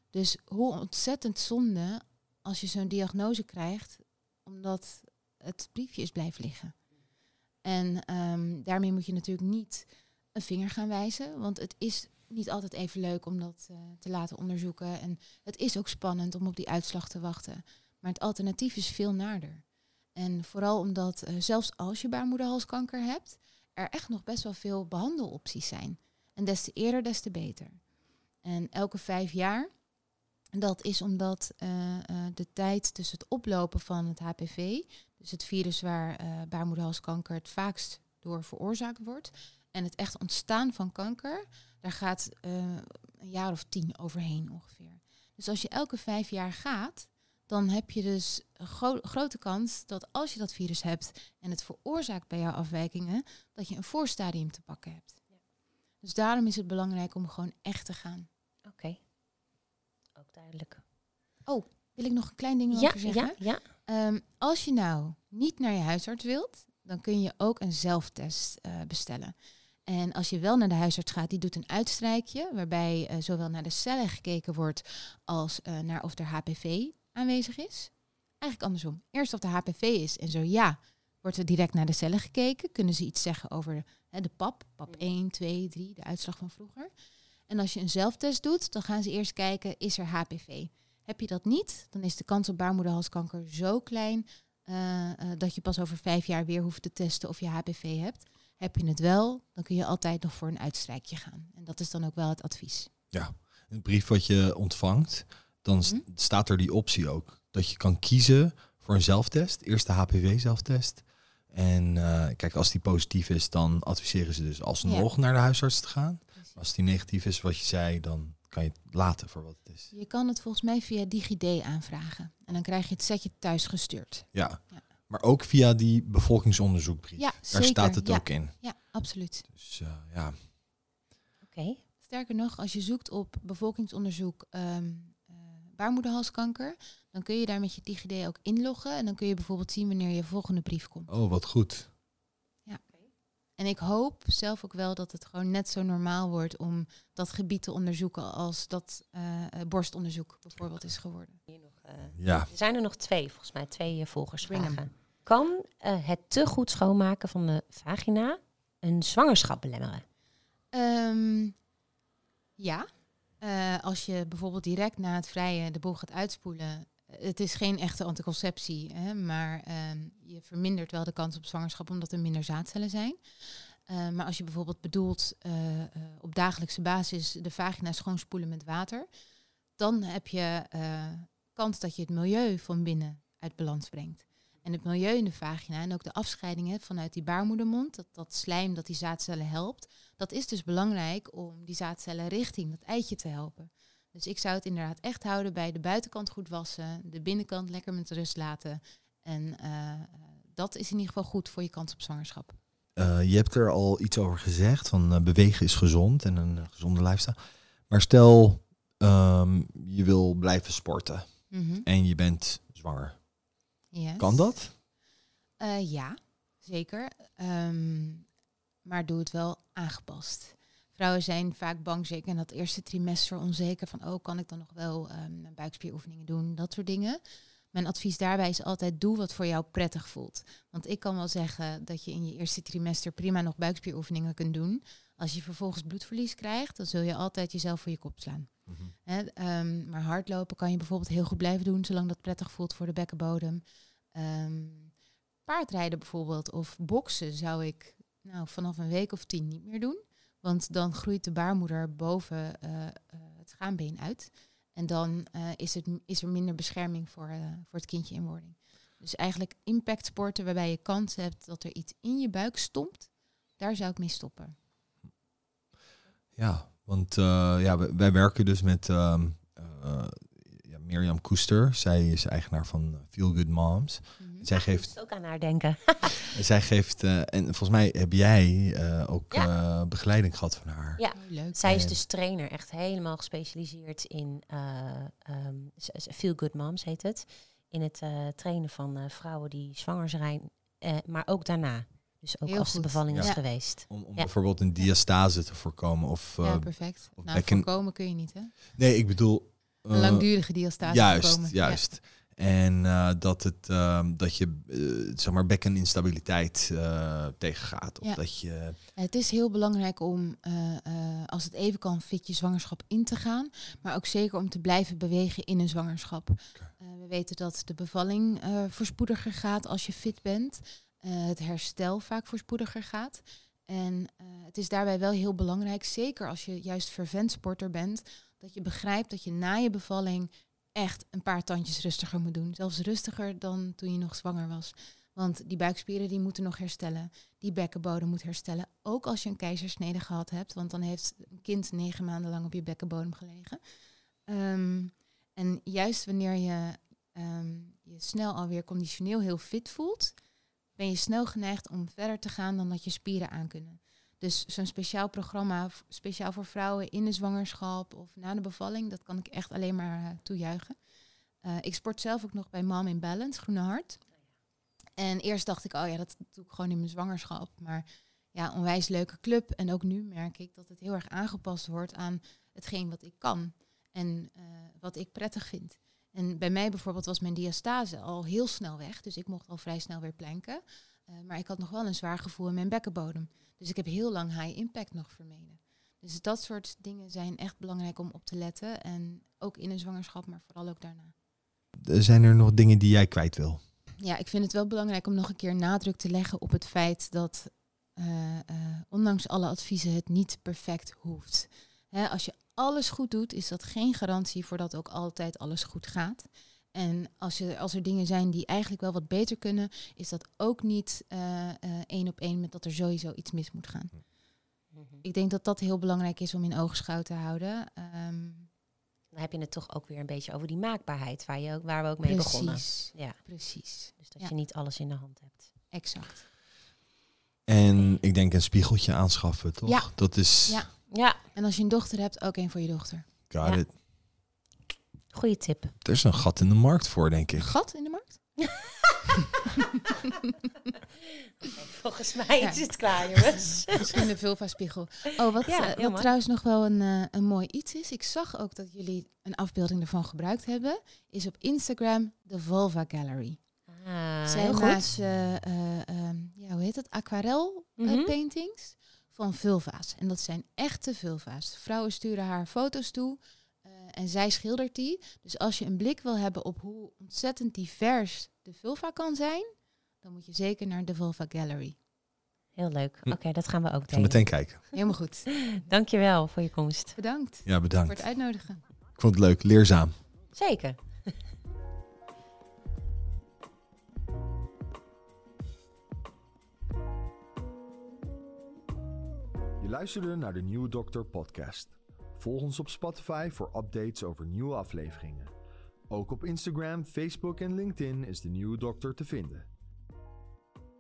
Dus hoe ontzettend zonde als je zo'n diagnose krijgt, omdat het briefje is blijven liggen. En ehm, daarmee moet je natuurlijk niet een vinger gaan wijzen, want het is niet altijd even leuk om dat eh, te laten onderzoeken. En het is ook spannend om op die uitslag te wachten. Maar het alternatief is veel naarder. En vooral omdat eh, zelfs als je baarmoederhalskanker hebt, er echt nog best wel veel behandelopties zijn. En des te eerder, des te beter. En elke vijf jaar, dat is omdat eh, eh, de tijd tussen het oplopen van het HPV, dus het virus waar eh, baarmoederhalskanker het vaakst door veroorzaakt wordt, en het echt ontstaan van kanker, daar gaat eh, een jaar of tien overheen ongeveer. Dus als je elke vijf jaar gaat, dan heb je dus een gro- grote kans dat als je dat virus hebt en het veroorzaakt bij jouw afwijkingen, dat je een voorstadium te pakken hebt. Dus daarom is het belangrijk om gewoon echt te gaan. Oké, ook duidelijk. Wil ik nog een klein ding Ja, over zeggen? ja, ja. Ehm, als je nou niet naar je huisarts wilt, dan kun je ook een zelftest eh, bestellen. En als je wel naar de huisarts gaat, die doet een uitstrijkje, waarbij eh, zowel naar de cellen gekeken wordt als eh, naar of er HPV aanwezig is. Eigenlijk andersom. Eerst of er HPV is en zo ja, wordt er direct naar de cellen gekeken. Kunnen ze iets zeggen over de pap, pap 1, 2, 3, de uitslag van vroeger. En als je een zelftest doet, dan gaan ze eerst kijken, is er HPV? Heb je dat niet, dan is de kans op baarmoederhalskanker zo klein eh, eh, dat je pas over vijf jaar weer hoeft te testen of je HPV hebt. Heb je het wel, dan kun je altijd nog voor een uitstrijkje gaan. En dat is dan ook wel het advies. Het brief wat je ontvangt, dan Mhm. staat er die optie ook. Dat je kan kiezen voor een zelftest. Eerst de HPV-zelftest. En eh, kijk, als die positief is, dan adviseren ze dus alsnog naar de huisarts te gaan. Als die negatief is, wat je zei, dan kan je het laten voor wat het is. Je kan het volgens mij via DigiD aanvragen. En dan krijg je het setje thuis gestuurd. Ja. Ja. Maar ook via die bevolkingsonderzoekbrief. Ja, Daar zeker. staat het Ja. ook in. Ja, absoluut. Dus eh, ja, Oké. Sterker nog, als je zoekt op bevolkingsonderzoek ehm, eh, baarmoederhalskanker, dan kun je daar met je DigiD ook inloggen. En dan kun je bijvoorbeeld zien wanneer je volgende brief komt. oh wat goed. En ik hoop zelf ook wel dat het gewoon net zo normaal wordt om dat gebied te onderzoeken als dat eh, eh, borstonderzoek bijvoorbeeld is geworden. Hier nog, eh, Ja, er zijn er nog twee, volgens mij, twee uh, volgersvragen. 'em. Kan eh, het te goed schoonmaken van de vagina een zwangerschap belemmeren? Ehm, ja, Eh, als je bijvoorbeeld direct na het vrije de boel gaat uitspoelen. Het is geen echte anticonceptie, hè, maar ehm, je vermindert wel de kans op zwangerschap omdat er minder zaadcellen zijn. Eh, maar als je bijvoorbeeld bedoelt eh, op dagelijkse basis de vagina schoonspoelen met water, dan heb je kans dat je het milieu van binnen uit balans brengt. En het milieu in de vagina en ook de afscheidingen vanuit die baarmoedermond, dat, dat slijm dat die zaadcellen helpt, dat is dus belangrijk om die zaadcellen richting dat eitje te helpen. Dus ik zou het inderdaad echt houden bij de buitenkant goed wassen, de binnenkant lekker met rust laten. En eh, dat is in ieder geval goed voor je kans op zwangerschap. Eh, je hebt er al iets over gezegd, van eh, bewegen is gezond en een gezonde lifestyle. Maar stel, ehm, je wil blijven sporten Mhm. en je bent zwanger. Yes. Kan dat? Eh, ja, zeker. Ehm, maar doe het wel aangepast. Vrouwen zijn vaak bang, zeker in dat eerste trimester, onzeker van, oh, kan ik dan nog wel um, buikspieroefeningen doen, dat soort dingen. Mijn advies daarbij is altijd, doe wat voor jou prettig voelt. Want ik kan wel zeggen dat je in je eerste trimester prima nog buikspieroefeningen kunt doen. Als je vervolgens bloedverlies krijgt, dan zul je altijd jezelf voor je kop slaan. Mhm. Ehm, maar hardlopen kan je bijvoorbeeld heel goed blijven doen, zolang dat prettig voelt voor de bekkenbodem. Ehm, paardrijden bijvoorbeeld of boksen zou ik nou, vanaf een week of tien niet meer doen. Want dan groeit de baarmoeder boven uh, uh, het schaambeen uit. En dan uh, is, het, is er minder bescherming voor, voor het kindje in wording. Dus eigenlijk impactsporten waarbij je kans hebt dat er iets in je buik stompt, daar zou ik mee stoppen. Ja, want ja, wij, wij, werken dus met um, ja, Mirjam Koester. Zij is eigenaar van Feel Good Moms. Mhm. Zij geeft ook aan haar denken. (laughs) zij geeft, uh, en volgens mij heb jij uh, ook ja. uh, begeleiding gehad van haar. Ja, Oh, leuk. zij is dus trainer, echt helemaal gespecialiseerd in um, Feel Good Moms heet het. In het trainen van vrouwen die zwanger zijn, maar ook daarna. Dus ook Heel als de goed. bevalling is geweest. Om, om Ja. bijvoorbeeld een diastase te voorkomen. Of, ja, uh, perfect. of Nou, voorkomen kun je niet, hè? nee, ik bedoel. Een uh, langdurige diastase Juist, voorkomen. juist. En uh, dat, het, ehm, dat je uh, zeg maar bekkeninstabiliteit uh, tegengaat. Of Ja. dat je. Het is heel belangrijk om, eh, eh, als het even kan, fit je zwangerschap in te gaan. Maar ook zeker om te blijven bewegen in een zwangerschap. Eh, we weten dat de bevalling eh, voorspoediger gaat als je fit bent. Eh, het herstel vaak voorspoediger gaat. En eh, het is daarbij wel heel belangrijk, zeker als je juist vervent sporter bent, dat je begrijpt dat je na je bevalling echt een paar tandjes rustiger moet doen. Zelfs rustiger dan toen je nog zwanger was. Want die buikspieren die moeten nog herstellen. Die bekkenbodem moet herstellen. Ook als je een keizersnede gehad hebt. Want dan heeft een kind negen maanden lang op je bekkenbodem gelegen. Ehm, en juist wanneer je ehm, je snel alweer conditioneel heel fit voelt... ben je snel geneigd om verder te gaan dan dat je spieren aankunnen. Dus zo'n speciaal programma, speciaal voor vrouwen in de zwangerschap of na de bevalling, dat kan ik echt alleen maar eh, toejuichen. Eh, ik sport zelf ook nog bij Mom in Balance, Groene Hart. En eerst dacht ik, oh ja, dat doe ik gewoon in mijn zwangerschap. Maar ja, onwijs leuke club. En ook nu merk ik dat het heel erg aangepast wordt aan hetgeen wat ik kan. En eh, wat ik prettig vind. En bij mij bijvoorbeeld was mijn diastase al heel snel weg. Dus ik mocht al vrij snel weer planken. Eh, maar ik had nog wel een zwaar gevoel in mijn bekkenbodem. Dus ik heb heel lang high impact nog vermeden. Dus dat soort dingen zijn echt belangrijk om op te letten. En ook in een zwangerschap, maar vooral ook daarna. Zijn er nog dingen die jij kwijt wil? Ja, ik vind het wel belangrijk om nog een keer nadruk te leggen op het feit dat eh, eh, ondanks alle adviezen het niet perfect hoeft. Hè, als je alles goed doet, is dat geen garantie voor dat ook altijd alles goed gaat. En als, je, als er dingen zijn die eigenlijk wel wat beter kunnen, is dat ook niet eh, eh, één op één met dat er sowieso iets mis moet gaan. Ik denk dat dat heel belangrijk is om in oogschouw te houden. Ehm, Dan heb je het toch ook weer een beetje over die maakbaarheid, waar, je ook, waar we ook mee begonnen. precies, Ja, precies, dus dat Ja. je niet alles in de hand hebt. exact. En ik denk een spiegeltje aanschaffen, toch? Ja. Dat is. Ja. Ja, En als je een dochter hebt, ook één voor je dochter. Got Ja. it. Goede tip. Er is een gat in de markt voor, denk Een ik. gat in de markt? (laughs) Volgens mij is het klaar, jongens. (laughs) Misschien de vulva-spiegel. Oh, wat, Ja, eh, wat trouwens nog wel een, eh, een mooi iets is. Ik zag ook dat jullie een afbeelding ervan gebruikt hebben. Is op Instagram de Vulva Gallery. Ah, Zij heel goed. maakt, eh, eh, ehm, ja, hoe heet het? Aquarel Mhm. paintings van vulva's. En dat zijn echte vulva's. Vrouwen sturen haar foto's toe en zij schildert die. Dus als je een blik wil hebben op hoe ontzettend divers de vulva kan zijn, dan moet je zeker naar de Vulva Gallery. Heel leuk. Hm. Oké, dat gaan we ook delen. meteen kijken. Helemaal goed. (laughs) Dankjewel voor je komst. Bedankt Ja, voor bedankt. het uitnodigen. Ik vond het leuk, leerzaam. Zeker. Je luisterde naar de Nieuwe Dokter podcast. Volg ons op Spotify voor updates over nieuwe afleveringen. Ook op Instagram, Facebook en LinkedIn is de Nieuwe Dokter te vinden.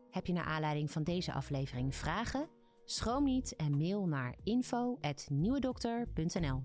Heb je naar aanleiding van deze aflevering vragen? Schroom niet en mail naar info@nieuwedokter.nl.